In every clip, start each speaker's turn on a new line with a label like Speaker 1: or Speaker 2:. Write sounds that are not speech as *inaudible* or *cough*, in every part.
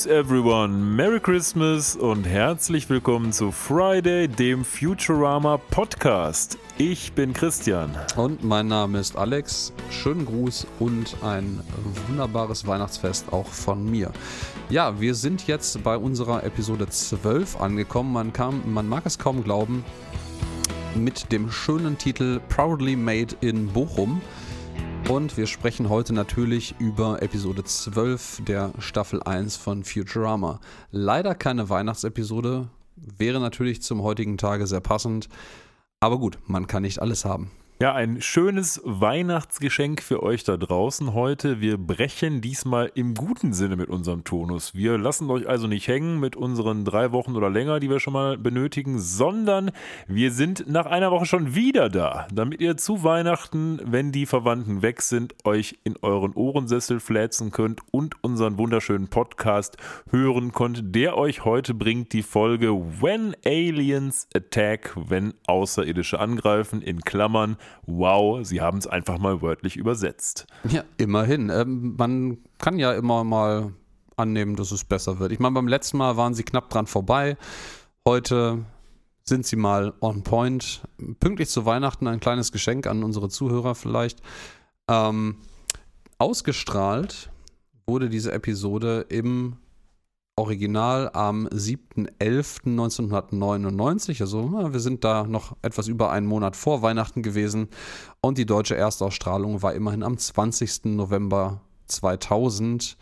Speaker 1: Servus everyone, Merry Christmas und herzlich willkommen zu Friday, dem Futurama Podcast. Ich bin Christian.
Speaker 2: Und mein Name ist Alex. Schönen Gruß und ein wunderbares Weihnachtsfest auch von mir. Ja, wir sind jetzt bei unserer Episode 12 angekommen. Man, kam, man mag es kaum glauben, mit dem schönen Titel Proudly Made in Bochum. Und wir sprechen heute natürlich über Episode 12 der Staffel 1 von Futurama. Leider keine Weihnachtsepisode, wäre natürlich zum heutigen Tage sehr passend. Aber gut, man kann nicht alles haben.
Speaker 1: Ja, ein schönes Weihnachtsgeschenk für euch da draußen heute. Wir brechen diesmal im guten Sinne mit unserem Tonus. Wir lassen euch also nicht hängen mit unseren drei Wochen oder länger, die wir schon mal benötigen, sondern wir sind nach einer Woche schon wieder da, damit ihr zu Weihnachten, wenn die Verwandten weg sind, euch in euren Ohrensessel fläzen könnt und unseren wunderschönen Podcast hören könnt, der euch heute bringt die Folge When Aliens Attack, wenn Außerirdische angreifen, in Klammern wow, sie haben es einfach mal wörtlich übersetzt.
Speaker 2: Ja, immerhin. Ähm, man kann ja immer mal annehmen, dass es besser wird. Ich meine, beim letzten Mal waren sie knapp dran vorbei. Heute sind sie mal on point. Pünktlich zu Weihnachten ein kleines Geschenk an unsere Zuhörer vielleicht. Ähm, ausgestrahlt wurde diese Episode im Original am 7.11.1999. Also wir sind da noch etwas über einen Monat vor Weihnachten gewesen. Und die deutsche Erstausstrahlung war immerhin am 20. November 2000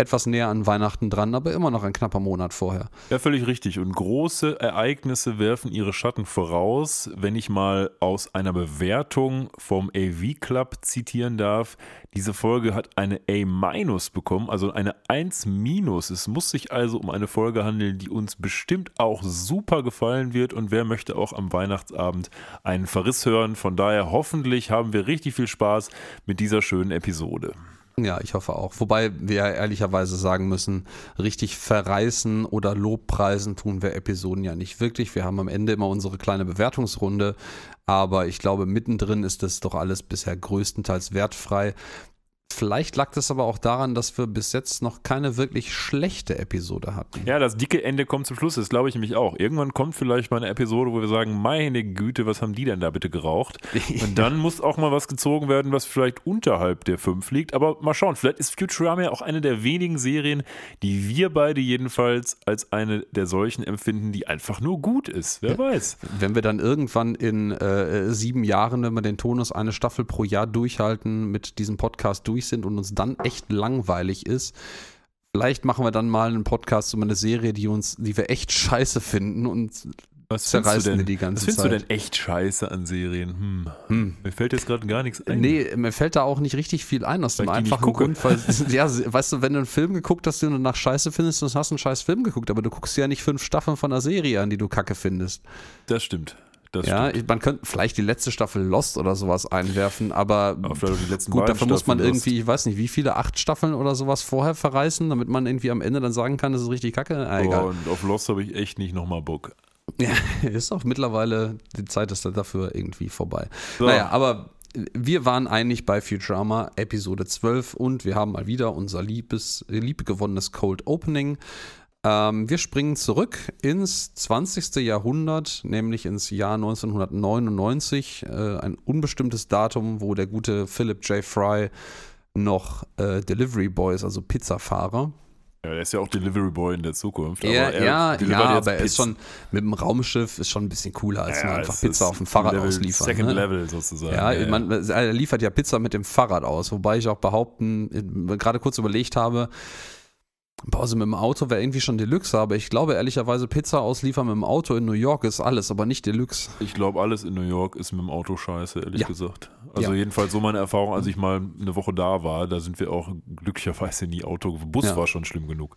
Speaker 2: etwas näher an Weihnachten dran, aber immer noch ein knapper Monat vorher.
Speaker 1: Ja, völlig richtig. Und große Ereignisse werfen ihre Schatten voraus. Wenn ich mal aus einer Bewertung vom AV Club zitieren darf, diese Folge hat eine A- bekommen, also eine 1-. Es muss sich also um eine Folge handeln, die uns bestimmt auch super gefallen wird. Und wer möchte auch am Weihnachtsabend einen Verriss hören? Von daher hoffentlich haben wir richtig viel Spaß mit dieser schönen Episode.
Speaker 2: Ja, ich hoffe auch. Wobei wir ehrlicherweise sagen müssen, richtig verreißen oder Lobpreisen tun wir Episoden ja nicht wirklich. Wir haben am Ende immer unsere kleine Bewertungsrunde, aber ich glaube, mittendrin ist das doch alles bisher größtenteils wertfrei. Vielleicht lag das aber auch daran, dass wir bis jetzt noch keine wirklich schlechte Episode hatten.
Speaker 1: Ja, das dicke Ende kommt zum Schluss, das glaube ich nämlich auch. Irgendwann kommt vielleicht mal eine Episode, wo wir sagen, meine Güte, was haben die denn da bitte geraucht? *laughs* Und dann muss auch mal was gezogen werden, was vielleicht unterhalb der 5 liegt. Aber mal schauen, vielleicht ist Futurama ja auch eine der wenigen Serien, die wir beide jedenfalls als eine der solchen empfinden, die einfach nur gut ist. Wer ja. weiß.
Speaker 2: Wenn wir dann irgendwann in äh, sieben Jahren, wenn wir den Tonus eine Staffel pro Jahr durchhalten, mit diesem Podcast durch durch sind und uns dann echt langweilig ist. Vielleicht machen wir dann mal einen Podcast über eine Serie, die uns, die wir echt scheiße finden und
Speaker 1: was zerreißen wir die ganze Zeit. Was findest du denn echt scheiße an Serien? Hm. Hm. Mir fällt jetzt gerade gar nichts ein.
Speaker 2: Nee, mir fällt da auch nicht richtig viel ein aus dem einfachen Grund, weil, *laughs* ja, weißt du, wenn du einen Film geguckt hast, den du nach scheiße findest, dann hast du einen scheiß Film geguckt, aber du guckst ja nicht fünf Staffeln von einer Serie an, die du kacke findest.
Speaker 1: Das stimmt. Das
Speaker 2: ja, stimmt. man könnte vielleicht die letzte Staffel Lost oder sowas einwerfen, aber gut, dafür muss man irgendwie, ich weiß nicht, wie viele, acht Staffeln oder sowas vorher verreißen, damit man irgendwie am Ende dann sagen kann, das ist richtig kacke.
Speaker 1: Ah, egal. und auf Lost habe ich echt nicht nochmal Bock. *laughs*
Speaker 2: Ja, ist auch mittlerweile, die Zeit ist dafür irgendwie vorbei. So. Naja, aber wir waren eigentlich bei Futurama Episode 12 und wir haben mal wieder unser liebes, liebgewonnenes Cold Opening. Ähm, wir springen zurück ins 20. Jahrhundert, nämlich ins Jahr 1999, äh, ein unbestimmtes Datum, wo der gute Philip J. Fry noch äh, Delivery Boy ist, also Pizzafahrer.
Speaker 1: Ja, er ist ja auch Delivery Boy in der Zukunft.
Speaker 2: Ja, ja, ja aber er ist schon mit dem Raumschiff ist schon ein bisschen cooler, als ja, nur einfach Pizza auf dem Fahrrad
Speaker 1: Level,
Speaker 2: ausliefern.
Speaker 1: Second
Speaker 2: ne?
Speaker 1: Level sozusagen.
Speaker 2: Ja, ja, man, er liefert ja Pizza mit dem Fahrrad aus, wobei ich auch behaupten, gerade kurz überlegt habe, Pause mit dem Auto wäre irgendwie schon Deluxe, aber ich glaube ehrlicherweise, Pizza ausliefern mit dem Auto in New York ist alles, aber nicht Deluxe.
Speaker 1: Ich glaube, alles in New York ist mit dem Auto scheiße, ehrlich ja. gesagt. Also ja. jedenfalls so meine Erfahrung, als ich mal eine Woche da war, da sind wir auch glücklicherweise nie Auto. Bus ja. war schon schlimm genug.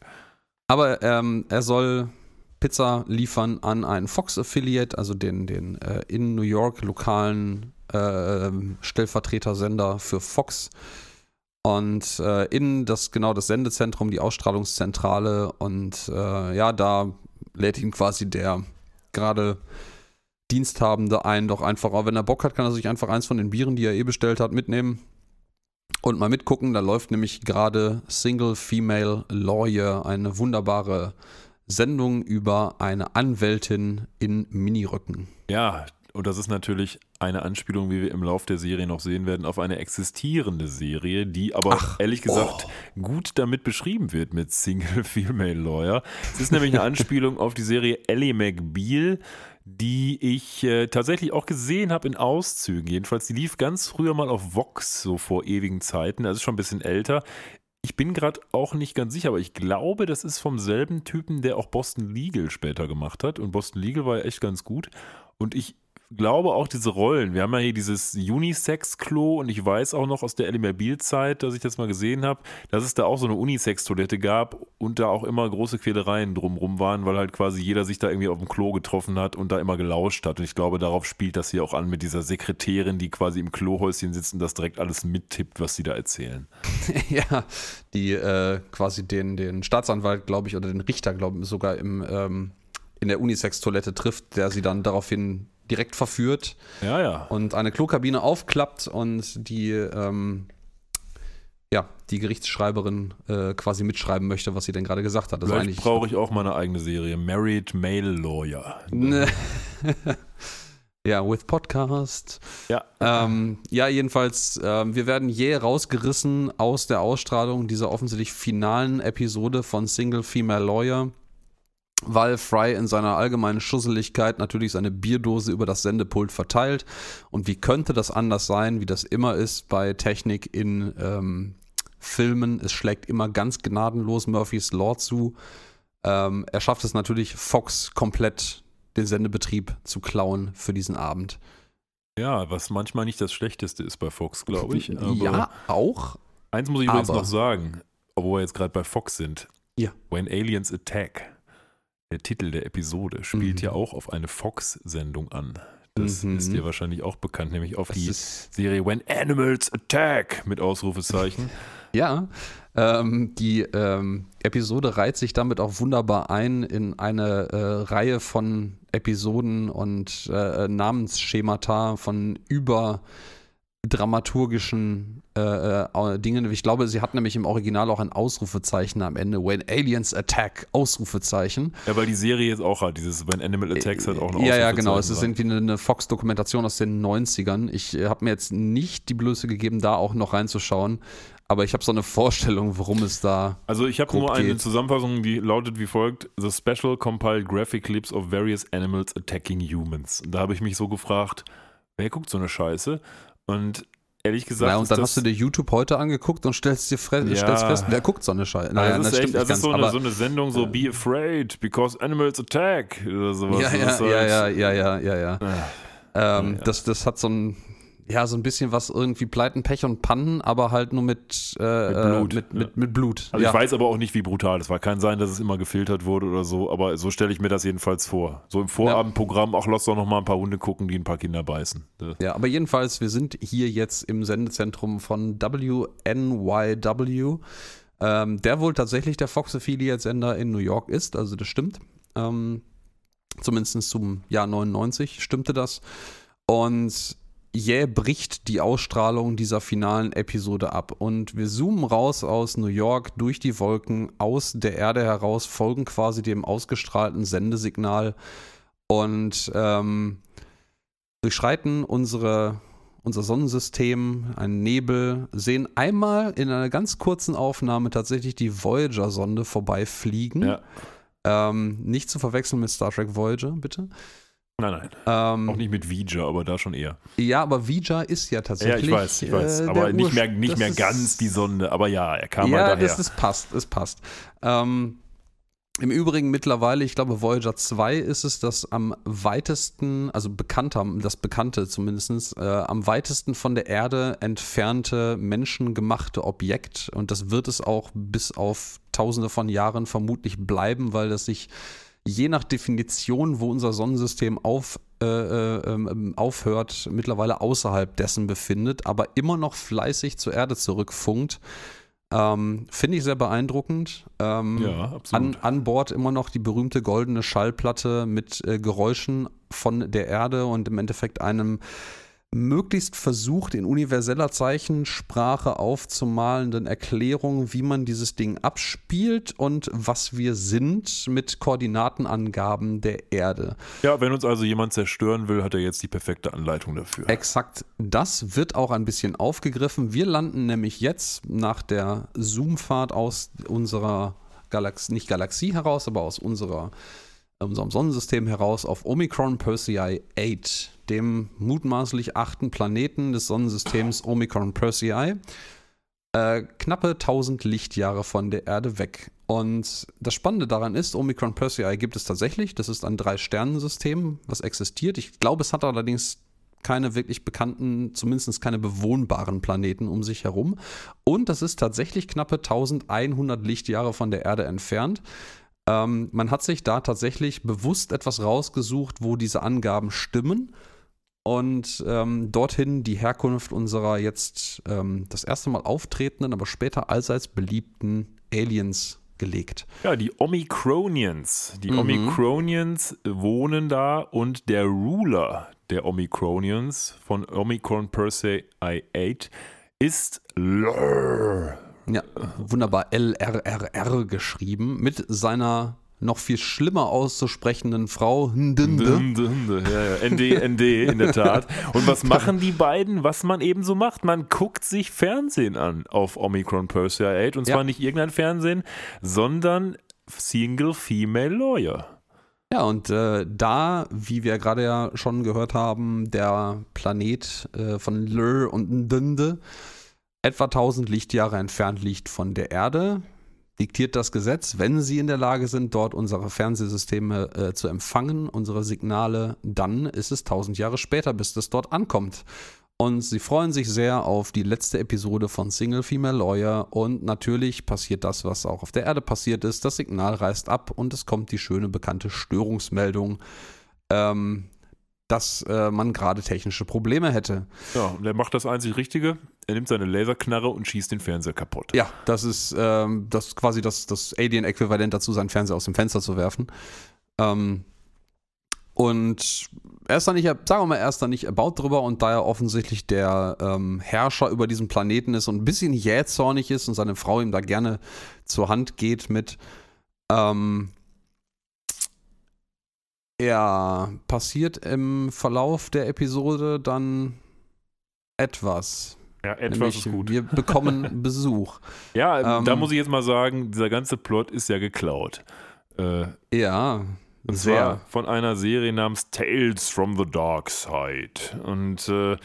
Speaker 2: Aber ähm, er soll Pizza liefern an einen Fox-Affiliate, also den, den äh, in New York lokalen äh, Stellvertretersender für Fox und äh, in das genau das Sendezentrum, die Ausstrahlungszentrale und äh, ja, da lädt ihn quasi der gerade Diensthabende ein, doch einfach, auch wenn er Bock hat, kann er sich einfach eins von den Bieren, die er eh bestellt hat, mitnehmen. Und mal mitgucken, da läuft nämlich gerade Single Female Lawyer, eine wunderbare Sendung über eine Anwältin in Miniröcken.
Speaker 1: Ja, und das ist natürlich eine Anspielung, wie wir im Lauf der Serie noch sehen werden, auf eine existierende Serie, die aber
Speaker 2: Ach,
Speaker 1: ehrlich gesagt
Speaker 2: oh.
Speaker 1: gut damit beschrieben wird mit Single *laughs* Female Lawyer. Es ist nämlich eine Anspielung auf die Serie Ellie McBeal, die ich äh, tatsächlich auch gesehen habe in Auszügen. Jedenfalls, die lief ganz früher mal auf Vox, so vor ewigen Zeiten. Das ist schon ein bisschen älter. Ich bin gerade auch nicht ganz sicher, aber ich glaube, das ist vom selben Typen, der auch Boston Legal später gemacht hat. Und Boston Legal war ja echt ganz gut. Und ich glaube auch diese Rollen. Wir haben ja hier dieses Unisex-Klo und ich weiß auch noch aus der Elimerbil-Zeit, dass ich das mal gesehen habe, dass es da auch so eine Unisex-Toilette gab und da auch immer große Quälereien drumrum waren, weil halt quasi jeder sich da irgendwie auf dem Klo getroffen hat und da immer gelauscht hat. Und ich glaube, darauf spielt das hier auch an mit dieser Sekretärin, die quasi im Klohäuschen sitzt und das direkt alles mittippt, was sie da erzählen. *laughs*
Speaker 2: ja, die äh, quasi den, den Staatsanwalt, glaube ich, oder den Richter, glaube ich, sogar im, ähm, in der Unisex-Toilette trifft, der sie dann daraufhin direkt verführt
Speaker 1: Ja, ja.
Speaker 2: und eine Klokabine aufklappt und die, ähm, ja, die Gerichtsschreiberin äh, quasi mitschreiben möchte, was sie denn gerade gesagt hat. Ist
Speaker 1: Vielleicht
Speaker 2: eigentlich
Speaker 1: brauche ich auch mal eine eigene Serie. Married Male Lawyer.
Speaker 2: Ne. *laughs* ja, with Podcast.
Speaker 1: Ja.
Speaker 2: Ähm, ja, jedenfalls, ähm, wir werden jäh rausgerissen aus der Ausstrahlung dieser offensichtlich finalen Episode von Single Female Lawyer, weil Fry in seiner allgemeinen Schusseligkeit natürlich seine Bierdose über das Sendepult verteilt. Und wie könnte das anders sein, wie das immer ist bei Technik in ähm, Filmen? Es schlägt immer ganz gnadenlos Murphys Law zu. Ähm, er schafft es natürlich, Fox komplett den Sendebetrieb zu klauen für diesen Abend.
Speaker 1: Ja, was manchmal nicht das Schlechteste ist bei Fox, glaube *laughs* ich. Aber
Speaker 2: ja, auch.
Speaker 1: Eins muss ich übrigens noch sagen, obwohl wir jetzt gerade bei Fox sind.
Speaker 2: Ja.
Speaker 1: When Aliens Attack, der Titel der Episode, spielt
Speaker 2: Mhm.
Speaker 1: ja auch auf eine Fox-Sendung an. Das
Speaker 2: Mhm.
Speaker 1: ist dir wahrscheinlich auch bekannt, nämlich auf
Speaker 2: Das
Speaker 1: die Serie When Animals Attack mit Ausrufezeichen.
Speaker 2: ja, ähm, die ähm, Episode reiht sich damit auch wunderbar ein in eine äh, Reihe von Episoden und äh, Namensschemata von überdramaturgischen äh, äh, Dingen. Ich glaube, sie hat nämlich im Original auch ein Ausrufezeichen am Ende. When Aliens Attack, Ausrufezeichen.
Speaker 1: ja, weil die Serie jetzt auch hat, dieses When Animal Attacks hat auch noch
Speaker 2: Ja, ja, genau. Es ist irgendwie eine, eine Fox-Dokumentation aus den 90ern. Ich äh, habe mir jetzt nicht die Blöße gegeben, da auch noch reinzuschauen. Aber ich habe so eine Vorstellung, worum es da.
Speaker 1: Also ich habe nur eine
Speaker 2: geht.
Speaker 1: Zusammenfassung, die lautet wie folgt: The special compiled graphic clips of various animals attacking humans. Da habe ich mich so gefragt, wer guckt so eine Scheiße? Und ehrlich gesagt,
Speaker 2: Na, und dann
Speaker 1: das,
Speaker 2: hast du dir YouTube heute angeguckt und stellst dir fre
Speaker 1: Ja.
Speaker 2: stellst fest, wer guckt so eine Scheiße. Naja,
Speaker 1: das,
Speaker 2: das
Speaker 1: ist
Speaker 2: stimmt
Speaker 1: echt, das ist
Speaker 2: ganz.
Speaker 1: so eine,
Speaker 2: aber,
Speaker 1: so eine Sendung, so Be afraid, because animals attack oder sowas.
Speaker 2: ja,
Speaker 1: Das
Speaker 2: ja, ja,
Speaker 1: halt-
Speaker 2: ja, ja, ja, ja, ja.
Speaker 1: Ah,
Speaker 2: Ähm,
Speaker 1: ja.
Speaker 2: Das, das hat so ein, ja, so ein bisschen was irgendwie Pleiten, Pech und Pannen, aber halt nur mit, äh,
Speaker 1: Mit
Speaker 2: äh,
Speaker 1: Blut,
Speaker 2: Mit, mit, mit Blut.
Speaker 1: Also
Speaker 2: ja.
Speaker 1: ich weiß aber auch nicht, wie brutal es war. Kann sein, dass es immer gefiltert wurde oder so, aber so stelle ich mir das jedenfalls vor. So im Vorabendprogramm, ach, lass doch noch mal ein paar Hunde gucken, die ein paar Kinder beißen. Das-
Speaker 2: Ja, aber jedenfalls, wir sind hier jetzt im Sendezentrum von WNYW, ähm, der wohl tatsächlich der Fox Affiliate-Sender in New York ist, also das stimmt. Ähm, zumindest zum Jahr 99 stimmte das. Und jäh bricht die Ausstrahlung dieser finalen Episode ab. Und wir zoomen raus aus New York durch die Wolken, aus der Erde heraus, folgen quasi dem ausgestrahlten Sendesignal und ähm, durchschreiten unsere, unser Sonnensystem, einen Nebel, sehen einmal in einer ganz kurzen Aufnahme tatsächlich die Voyager-Sonde vorbeifliegen.
Speaker 1: Ja.
Speaker 2: Ähm, nicht zu verwechseln mit Star Trek Voyager, bitte.
Speaker 1: Nein, nein.
Speaker 2: Ähm,
Speaker 1: Auch nicht mit Vija, aber da schon eher.
Speaker 2: ja, aber Vija ist ja
Speaker 1: Ja,
Speaker 2: tatsächlich.
Speaker 1: ich weiß, ich weiß.
Speaker 2: äh,
Speaker 1: aber nicht mehr, nicht mehr
Speaker 2: ist-
Speaker 1: ganz die Sonde. Aber ja, er kam
Speaker 2: ja,
Speaker 1: halt daher.
Speaker 2: das, das passt, es passt. Ähm, Im Übrigen mittlerweile, ich glaube, Voyager 2 ist es das am weitesten, also bekannter, das bekannte zumindest, äh, am weitesten von der Erde entfernte menschengemachte Objekt. Und das wird es auch bis auf tausende von Jahren vermutlich bleiben, weil das sich je nach Definition, wo unser Sonnensystem auf, äh, äh, ähm, aufhört, mittlerweile außerhalb dessen befindet, aber immer noch fleißig zur Erde zurückfunkt. Ähm, Finde ich sehr beeindruckend. Ähm,
Speaker 1: ja,
Speaker 2: an,
Speaker 1: absolut.
Speaker 2: an Bord immer noch die berühmte goldene Schallplatte mit äh, Geräuschen von der Erde und im Endeffekt einem möglichst versucht, in universeller Zeichensprache aufzumalenden Erklärungen, wie man dieses Ding abspielt und was wir sind mit Koordinatenangaben der Erde.
Speaker 1: Ja, wenn uns also jemand zerstören will, hat er jetzt die perfekte Anleitung dafür.
Speaker 2: Exakt, das wird auch ein bisschen aufgegriffen. Wir landen nämlich jetzt nach der Zoomfahrt aus unserer Galaxie, nicht Galaxie heraus, aber aus unserer unserem Sonnensystem heraus auf Omicron Persei 8, dem mutmaßlich achten Planeten des Sonnensystems Omicron Persei, äh, knappe 1000 Lichtjahre von der Erde weg. Und das Spannende daran ist, Omicron Persei gibt es tatsächlich. Das ist ein Drei-Sternensystem, was existiert. Ich glaube, es hat allerdings keine wirklich bekannten, zumindest keine bewohnbaren Planeten um sich herum. Und das ist tatsächlich knappe 1100 Lichtjahre von der Erde entfernt. Ähm, man hat sich da tatsächlich bewusst etwas rausgesucht, wo diese Angaben stimmen und ähm, dorthin die Herkunft unserer jetzt ähm, das erste Mal auftretenden, aber später allseits beliebten Aliens gelegt.
Speaker 1: Ja, die Omicronians. Die mhm. Omicronians wohnen da und der Ruler der Omicronians von Omicron Persei 8 ist Lur.
Speaker 2: Ja, wunderbar LRRR geschrieben mit seiner noch viel schlimmer auszusprechenden Frau Ndinde.
Speaker 1: Ndinde, ja, ja. ND, ND, in der Tat. Und was *laughs* machen die beiden? Was man eben so macht. Man guckt sich Fernsehen an auf Omicron Persei 8. Und zwar ja. nicht irgendein Fernsehen, sondern Single Female Lawyer.
Speaker 2: Ja, und äh, da, wie wir gerade ja schon gehört haben, der Planet äh, von Lur und Ndinde etwa 1000 Lichtjahre entfernt liegt von der Erde, diktiert das Gesetz, wenn sie in der Lage sind, dort unsere Fernsehsysteme äh, zu empfangen, unsere Signale, dann ist es 1000 Jahre später, bis das dort ankommt. Und sie freuen sich sehr auf die letzte Episode von Single Female Lawyer. Und natürlich passiert das, was auch auf der Erde passiert ist. Das Signal reißt ab und es kommt die schöne bekannte Störungsmeldung. Ähm, dass äh, man gerade technische Probleme hätte.
Speaker 1: Ja, und er macht das einzig Richtige. Er nimmt seine Laserknarre und schießt den Fernseher kaputt.
Speaker 2: Ja, das ist, ähm, das quasi das, das Alien-Äquivalent dazu, seinen Fernseher aus dem Fenster zu werfen. Ähm, und er ist da nicht, sagen wir mal, er ist da nicht erbaut drüber und da er offensichtlich der ähm, Herrscher über diesen Planeten ist und ein bisschen jähzornig ist und seine Frau ihm da gerne zur Hand geht mit, ähm, ja, passiert im Verlauf der Episode dann etwas.
Speaker 1: Ja, etwas Nämlich, ist gut.
Speaker 2: Wir bekommen *laughs* Besuch.
Speaker 1: Ja, ähm, da muss ich jetzt mal sagen, dieser ganze Plot ist ja geklaut.
Speaker 2: Äh, ja.
Speaker 1: Und sehr. zwar von einer Serie namens Tales from the Dark Side. Und äh,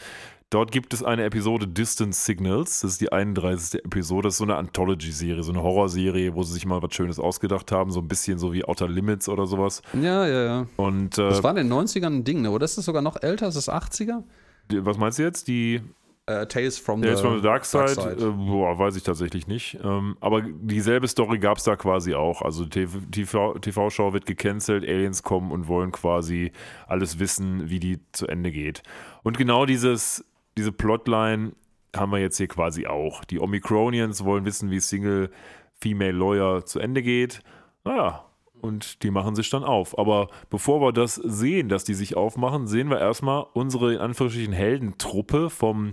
Speaker 1: Dort gibt es eine Episode Distance Signals. Das ist die 31. Episode. Das ist so eine Anthology-Serie, so eine Horrorserie, wo sie sich mal was Schönes ausgedacht haben. So ein bisschen so wie Outer Limits oder sowas.
Speaker 2: Ja, ja, ja.
Speaker 1: Und, äh,
Speaker 2: das war in den 90ern ein Ding, ne? oder ist das sogar noch älter? Ist das 80er?
Speaker 1: Die, was meinst du jetzt? Die.
Speaker 2: Uh, Tales from,
Speaker 1: Tales
Speaker 2: the,
Speaker 1: from the Dark Side, Dark Side. Äh, boah, weiß ich tatsächlich nicht. Ähm, aber dieselbe Story gab es da quasi auch. Also TV-Show TV wird gecancelt, Aliens kommen und wollen quasi alles wissen, wie die zu Ende geht. Und genau dieses diese Plotline haben wir jetzt hier quasi auch. Die Omicronians wollen wissen, wie Single Female Lawyer zu Ende geht. Naja, und die machen sich dann auf. Aber bevor wir das sehen, dass die sich aufmachen, sehen wir erstmal unsere in Anführungsstrichen Heldentruppe vom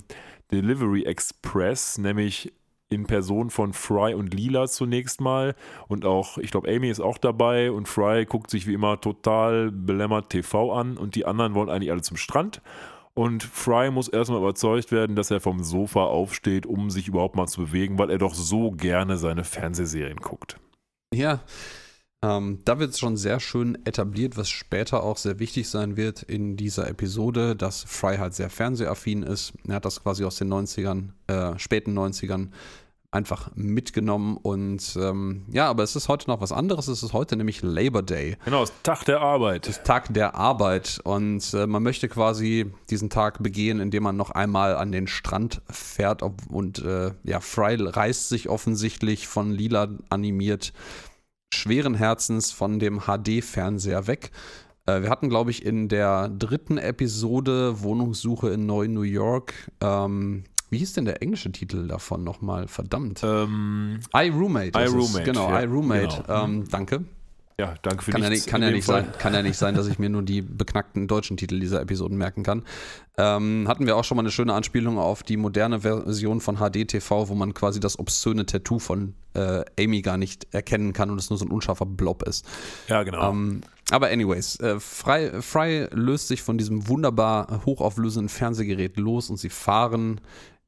Speaker 1: Delivery Express, nämlich in Person von Fry und Lila zunächst mal. Und auch, ich glaube, Amy ist auch dabei und Fry guckt sich wie immer total belämmert TV an und die anderen wollen eigentlich alle zum Strand. Und Fry muss erstmal überzeugt werden, dass er vom Sofa aufsteht, um sich überhaupt mal zu bewegen, weil er doch so gerne seine Fernsehserien guckt.
Speaker 2: Ja, ähm, da wird es schon sehr schön etabliert, was später auch sehr wichtig sein wird in dieser Episode, dass Fry halt sehr fernsehaffin ist. Er hat das quasi aus den 90ern, äh, späten 90ern einfach mitgenommen. Und ähm, ja, aber es ist heute noch was anderes. Es ist heute nämlich Labor Day.
Speaker 1: Genau, es ist Tag der Arbeit.
Speaker 2: Das Tag der Arbeit. Und äh, man möchte quasi diesen Tag begehen, indem man noch einmal an den Strand fährt. Und äh, ja, Fry reißt sich offensichtlich von Lila animiert schweren Herzens von dem HD-Fernseher weg. Äh, wir hatten, glaube ich, in der dritten Episode Wohnungssuche in Neu-New York ähm, wie hieß denn der englische Titel davon nochmal? Verdammt.
Speaker 1: Ähm,
Speaker 2: I Roommate.
Speaker 1: I Roommate.
Speaker 2: Genau, ja, I Roommate. Genau. Ähm, danke.
Speaker 1: Ja, danke für
Speaker 2: kann ja,
Speaker 1: nichts
Speaker 2: nicht, kann, ja nicht
Speaker 1: Fall.
Speaker 2: sein, kann ja nicht sein, dass ich mir *laughs* nur die beknackten deutschen Titel dieser Episoden merken kann. Ähm, hatten wir auch schon mal eine schöne Anspielung auf die moderne Version von HDTV, wo man quasi das obszöne Tattoo von äh, Amy gar nicht erkennen kann und es nur so ein unscharfer Blob ist.
Speaker 1: Ja, genau.
Speaker 2: Ähm, aber anyways, äh, Fry, Fry löst sich von diesem wunderbar hochauflösenden Fernsehgerät los und sie fahren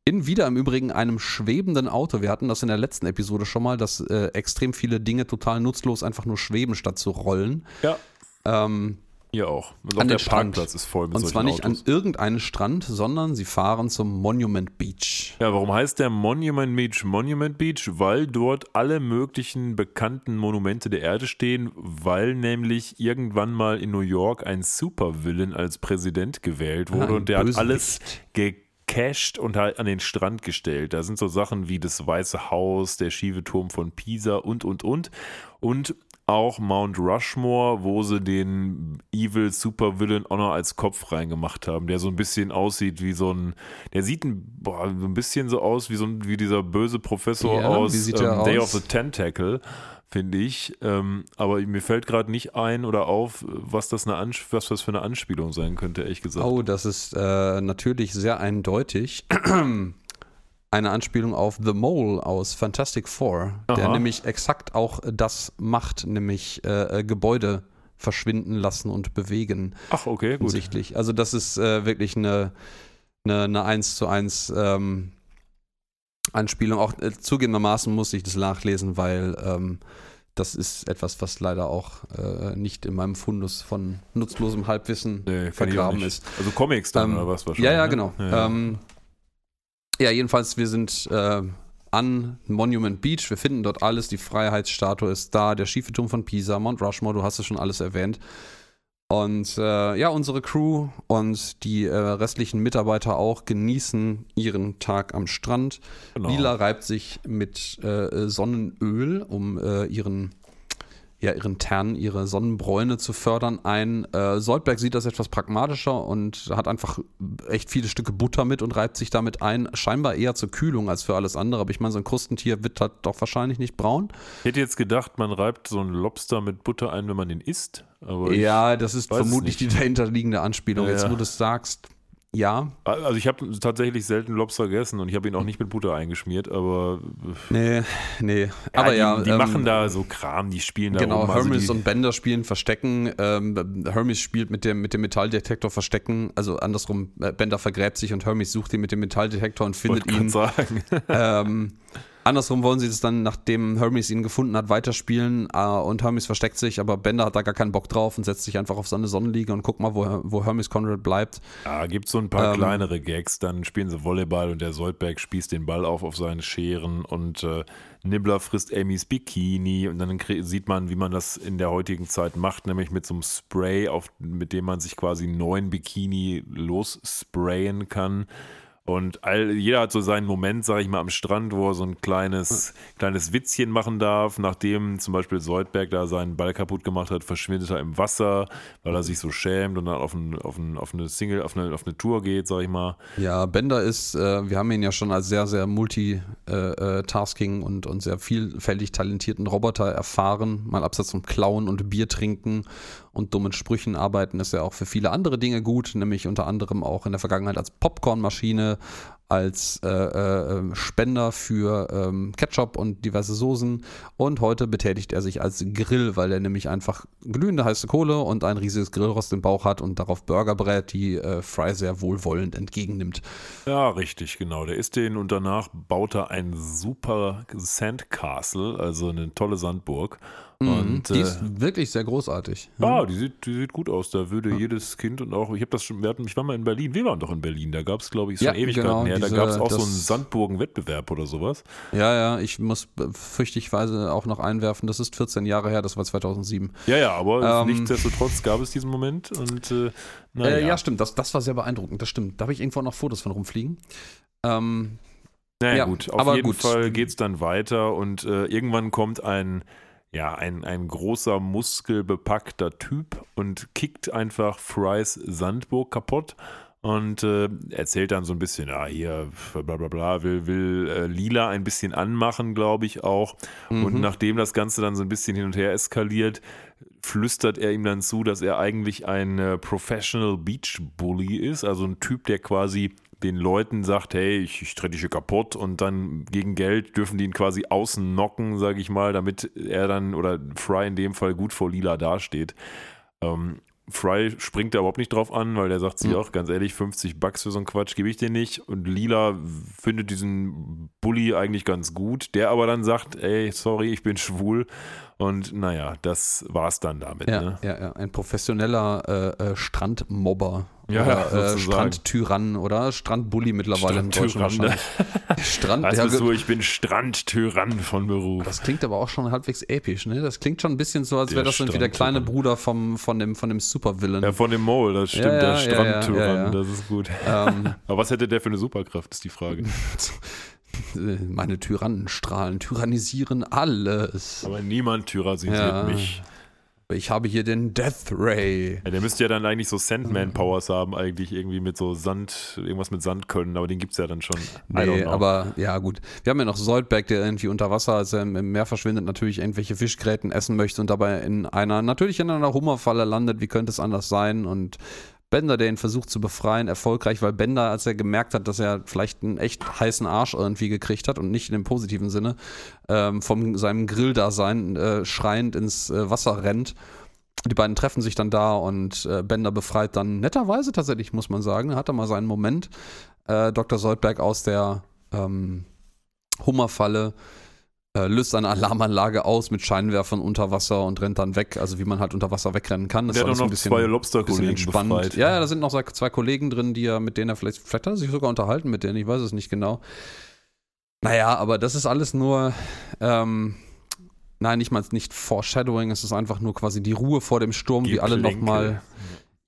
Speaker 2: in wieder im Übrigen einem schwebenden Auto. Wir hatten das in der letzten Episode schon mal, dass äh, extrem viele Dinge total nutzlos einfach nur schweben, statt zu rollen.
Speaker 1: ja,
Speaker 2: Ähm,
Speaker 1: hier auch. Und
Speaker 2: An
Speaker 1: der
Speaker 2: den Strand.
Speaker 1: Parkplatz ist voll mit
Speaker 2: und zwar nicht
Speaker 1: Autos.
Speaker 2: an irgendeinen Strand, sondern sie fahren zum Monument Beach.
Speaker 1: Ja, warum heißt der Monument Beach Monument Beach? Weil dort alle möglichen bekannten Monumente der Erde stehen, weil nämlich irgendwann mal in New York ein Supervillain als Präsident gewählt wurde
Speaker 2: Ah, ein
Speaker 1: und der hat
Speaker 2: Bösewicht.
Speaker 1: alles gecached und halt an den Strand gestellt. Da sind so Sachen wie das Weiße Haus, der schiefe Turm von Pisa und, und, und. Und auch Mount Rushmore, wo sie den Evil Supervillain auch noch als Kopf reingemacht haben, der so ein bisschen aussieht wie so ein, der sieht ein, boah, so ein bisschen so aus wie so ein, wie dieser böse Professor
Speaker 2: Ja,
Speaker 1: aus
Speaker 2: wie sieht
Speaker 1: ähm, Day
Speaker 2: aus?
Speaker 1: of the Tentacle, finde ich. Ähm, aber mir fällt gerade nicht ein oder auf, was das, eine Ans was das für eine Anspielung sein könnte, ehrlich gesagt.
Speaker 2: Oh, das ist äh, natürlich sehr eindeutig. *clears throat* Eine Anspielung auf The Mole aus Fantastic Four, der
Speaker 1: Aha.
Speaker 2: nämlich exakt auch das macht, nämlich äh, äh, Gebäude verschwinden lassen und bewegen,
Speaker 1: Ach, okay, gut.
Speaker 2: Also das ist äh, wirklich eine, eine, eine 1 zu 1 ähm, Anspielung. Auch äh, zugegebenermaßen muss ich das nachlesen, weil ähm, das ist etwas, was leider auch äh, nicht in meinem Fundus von nutzlosem Halbwissen
Speaker 1: Nee,
Speaker 2: vergraben ist.
Speaker 1: Also Comics dann
Speaker 2: Ähm,
Speaker 1: oder was wahrscheinlich.
Speaker 2: Ja, ja,
Speaker 1: ne?
Speaker 2: genau.
Speaker 1: Ja,
Speaker 2: Ja, ähm, ja jedenfalls, wir sind äh, an Monument Beach. Wir finden dort alles. Die Freiheitsstatue ist da, der schiefe Turm von Pisa, Mount Rushmore, du hast es schon alles erwähnt. Und äh, ja, unsere Crew und die äh, restlichen Mitarbeiter auch genießen ihren Tag am Strand.
Speaker 1: genau.
Speaker 2: Lila reibt sich mit äh, Sonnenöl, um äh, ihren, ja, ihren Tern, ihre Sonnenbräune zu fördern, ein. Äh, Soldberg sieht das etwas pragmatischer und hat einfach echt viele Stücke Butter mit und reibt sich damit ein. Scheinbar eher zur Kühlung als für alles andere. Aber ich meine, so ein Krustentier wird halt doch wahrscheinlich nicht braun.
Speaker 1: Ich hätte jetzt gedacht, man reibt so einen Lobster mit Butter ein, wenn man den isst.
Speaker 2: Ja, das ist vermutlich die dahinterliegende Anspielung.
Speaker 1: Ja,
Speaker 2: Jetzt, wo du es sagst, ja.
Speaker 1: also ich habe tatsächlich selten Lobster gegessen und ich habe ihn auch nicht mit Butter eingeschmiert, aber
Speaker 2: Nee, nee. Aber
Speaker 1: die,
Speaker 2: ja.
Speaker 1: die
Speaker 2: ähm,
Speaker 1: machen da so Kram, die spielen da
Speaker 2: Genau,
Speaker 1: rum. Also
Speaker 2: Hermes
Speaker 1: die,
Speaker 2: und Bender spielen Verstecken. Ähm, Hermes spielt mit dem, mit dem Metalldetektor Verstecken. Also andersrum, äh, Bender vergräbt sich und Hermes sucht ihn mit dem Metalldetektor und findet ihn.
Speaker 1: sagen.
Speaker 2: Ähm, *laughs* andersrum wollen sie es dann, nachdem Hermes ihn gefunden hat, weiterspielen äh, und Hermes versteckt sich, aber Bender hat da gar keinen Bock drauf und setzt sich einfach auf seine Sonnenliege und guckt mal, wo, wo Hermes Conrad bleibt.
Speaker 1: Ja, gibt so ein paar
Speaker 2: Ähm,
Speaker 1: kleinere Gags, dann spielen sie Volleyball und der Soldberg spießt den Ball auf auf seine Scheren und äh, Nibbler frisst Amys Bikini und dann sieht man, wie man das in der heutigen Zeit macht, nämlich mit so einem Spray, auf, mit dem man sich quasi neuen Bikini lossprayen kann. Und all, jeder hat so seinen Moment, sag ich mal, am Strand, wo er so ein kleines, kleines Witzchen machen darf. Nachdem zum Beispiel Soldberg da seinen Ball kaputt gemacht hat, verschwindet er im Wasser, weil er sich so schämt und dann auf, ein, auf, ein, auf eine Single, auf eine, auf eine Tour geht, sag ich mal.
Speaker 2: Ja, Bender ist, äh, wir haben ihn ja schon als sehr, sehr multitasking und, und sehr vielfältig talentierten Roboter erfahren. Mal abseits vom Klauen und Bier trinken und dummen Sprüchen arbeiten ist er auch für viele andere Dinge gut, nämlich unter anderem auch in der Vergangenheit als Popcornmaschine, als äh, äh, Spender für ähm, Ketchup und diverse Soßen und heute betätigt er sich als Grill, weil er nämlich einfach glühende heiße Kohle und ein riesiges Grillrost im Bauch hat und darauf Burger brät, die äh, Fry sehr wohlwollend entgegennimmt.
Speaker 1: Ja, richtig, genau. Der isst den und danach baut er ein super Sandcastle, also eine tolle Sandburg. Und,
Speaker 2: Mhm. die
Speaker 1: äh,
Speaker 2: ist wirklich sehr großartig.
Speaker 1: Ja, die sieht, die sieht gut aus. Da würde jedes Kind und auch, ich habe das schon, wir hatten, ich war mal in Berlin, wir waren doch in Berlin, da gab es, glaube ich, schon
Speaker 2: Ja,
Speaker 1: Ewigkeiten
Speaker 2: genau,
Speaker 1: her, da gab es auch so einen
Speaker 2: das-
Speaker 1: Sandburgen-Wettbewerb oder sowas.
Speaker 2: Ja, ja, ich muss fürchtigweise auch noch einwerfen, das ist 14 Jahre her, das war 2007.
Speaker 1: Ja, ja, aber
Speaker 2: Ähm,
Speaker 1: nichtsdestotrotz gab es diesen Moment und äh, naja.
Speaker 2: Äh, ja, stimmt, das, das war sehr beeindruckend, das stimmt. Da habe ich irgendwo noch Fotos von rumfliegen. Ähm,
Speaker 1: Naja,
Speaker 2: Ja,
Speaker 1: gut, auf
Speaker 2: aber
Speaker 1: jeden
Speaker 2: gut.
Speaker 1: Fall geht es dann weiter und äh, irgendwann kommt ein, ja, ein, ein großer, muskelbepackter Typ und kickt einfach Frys Sandburg kaputt und äh, erzählt dann so ein bisschen, ja, hier, bla bla bla, will, will äh, Lila ein bisschen anmachen, glaube ich auch. Und
Speaker 2: mhm.
Speaker 1: nachdem das Ganze dann so ein bisschen hin und her eskaliert, flüstert er ihm dann zu, dass er eigentlich ein äh, Professional Beach Bully ist, also ein Typ, der quasi den Leuten sagt, hey, ich, ich trete dich hier kaputt und dann gegen Geld dürfen die ihn quasi außen knocken, sage ich mal, damit er dann oder Fry in dem Fall gut vor Lila dasteht. Ähm, Fry springt da überhaupt nicht drauf an, weil der sagt sich
Speaker 2: Mhm.
Speaker 1: auch ganz ehrlich, 50 Bucks für so einen Quatsch gebe ich dir nicht. Und Lila findet diesen Bully eigentlich ganz gut, der aber dann sagt, ey, sorry, ich bin schwul. Und naja, das war's dann damit.
Speaker 2: Ja,
Speaker 1: Ne?
Speaker 2: ja, ja, ein professioneller äh, äh, Strandmobber.
Speaker 1: Ja,
Speaker 2: oder, *laughs* äh. Strandtyrann oder Strandbully mittlerweile im Deutschen wahrscheinlich. *laughs* Strand, ja,
Speaker 1: so, ich bin Strandtyrann von Beruf.
Speaker 2: das klingt aber auch schon halbwegs episch, ne? Das klingt schon ein bisschen so, als wäre das irgendwie der kleine. Bruder vom, von dem, von dem Supervillain.
Speaker 1: Ja, von dem Mole, das stimmt,
Speaker 2: Ja, ja,
Speaker 1: der Strandtyrann, das ist gut.
Speaker 2: ähm, *laughs*
Speaker 1: Aber was hätte der für eine Superkraft, ist die Frage.
Speaker 2: meine Tyrannenstrahlen tyrannisieren alles.
Speaker 1: Aber niemand tyrannisiert
Speaker 2: Ja.
Speaker 1: mich.
Speaker 2: Ich habe hier den Death Ray.
Speaker 1: Ja, der müsste ja dann eigentlich so Sandman-Powers haben, eigentlich irgendwie mit so Sand, irgendwas mit Sand können, aber den gibt es ja dann schon.
Speaker 2: Nee, aber ja gut. Wir haben ja noch Soldberg, der irgendwie unter Wasser, als er im im Meer verschwindet, natürlich irgendwelche Fischgräten essen möchte und dabei in einer, natürlich in einer Hummerfalle landet. Wie könnte es anders sein? Und Bender, der ihn versucht zu befreien, erfolgreich, weil Bender, als er gemerkt hat, dass er vielleicht einen echt heißen Arsch irgendwie gekriegt hat und nicht in dem positiven Sinne, ähm, von seinem Grilldasein äh, schreiend ins äh, Wasser rennt. Die beiden treffen sich dann da und äh, Bender befreit dann netterweise tatsächlich, muss man sagen. Hat er mal seinen Moment. Äh, Dr. Soldberg aus der ähm, Hummerfalle äh, löst seine Alarmanlage aus mit Scheinwerfern unter Wasser und rennt dann weg. Also wie man halt unter Wasser wegrennen kann. Das
Speaker 1: der
Speaker 2: ist
Speaker 1: hat auch
Speaker 2: ein
Speaker 1: noch
Speaker 2: bisschen,
Speaker 1: zwei Lobster-Kollegen
Speaker 2: entspannt.
Speaker 1: befreit.
Speaker 2: Ja, ja, da sind noch zwei Kollegen drin, die er, mit denen er vielleicht, vielleicht hat er sich sogar unterhalten mit denen, ich weiß es nicht genau. Naja, aber das ist alles nur, ähm, nein, nicht mal nicht Foreshadowing, es ist einfach nur quasi die Ruhe vor dem Sturm, wie alle
Speaker 1: Geplänkel.
Speaker 2: nochmal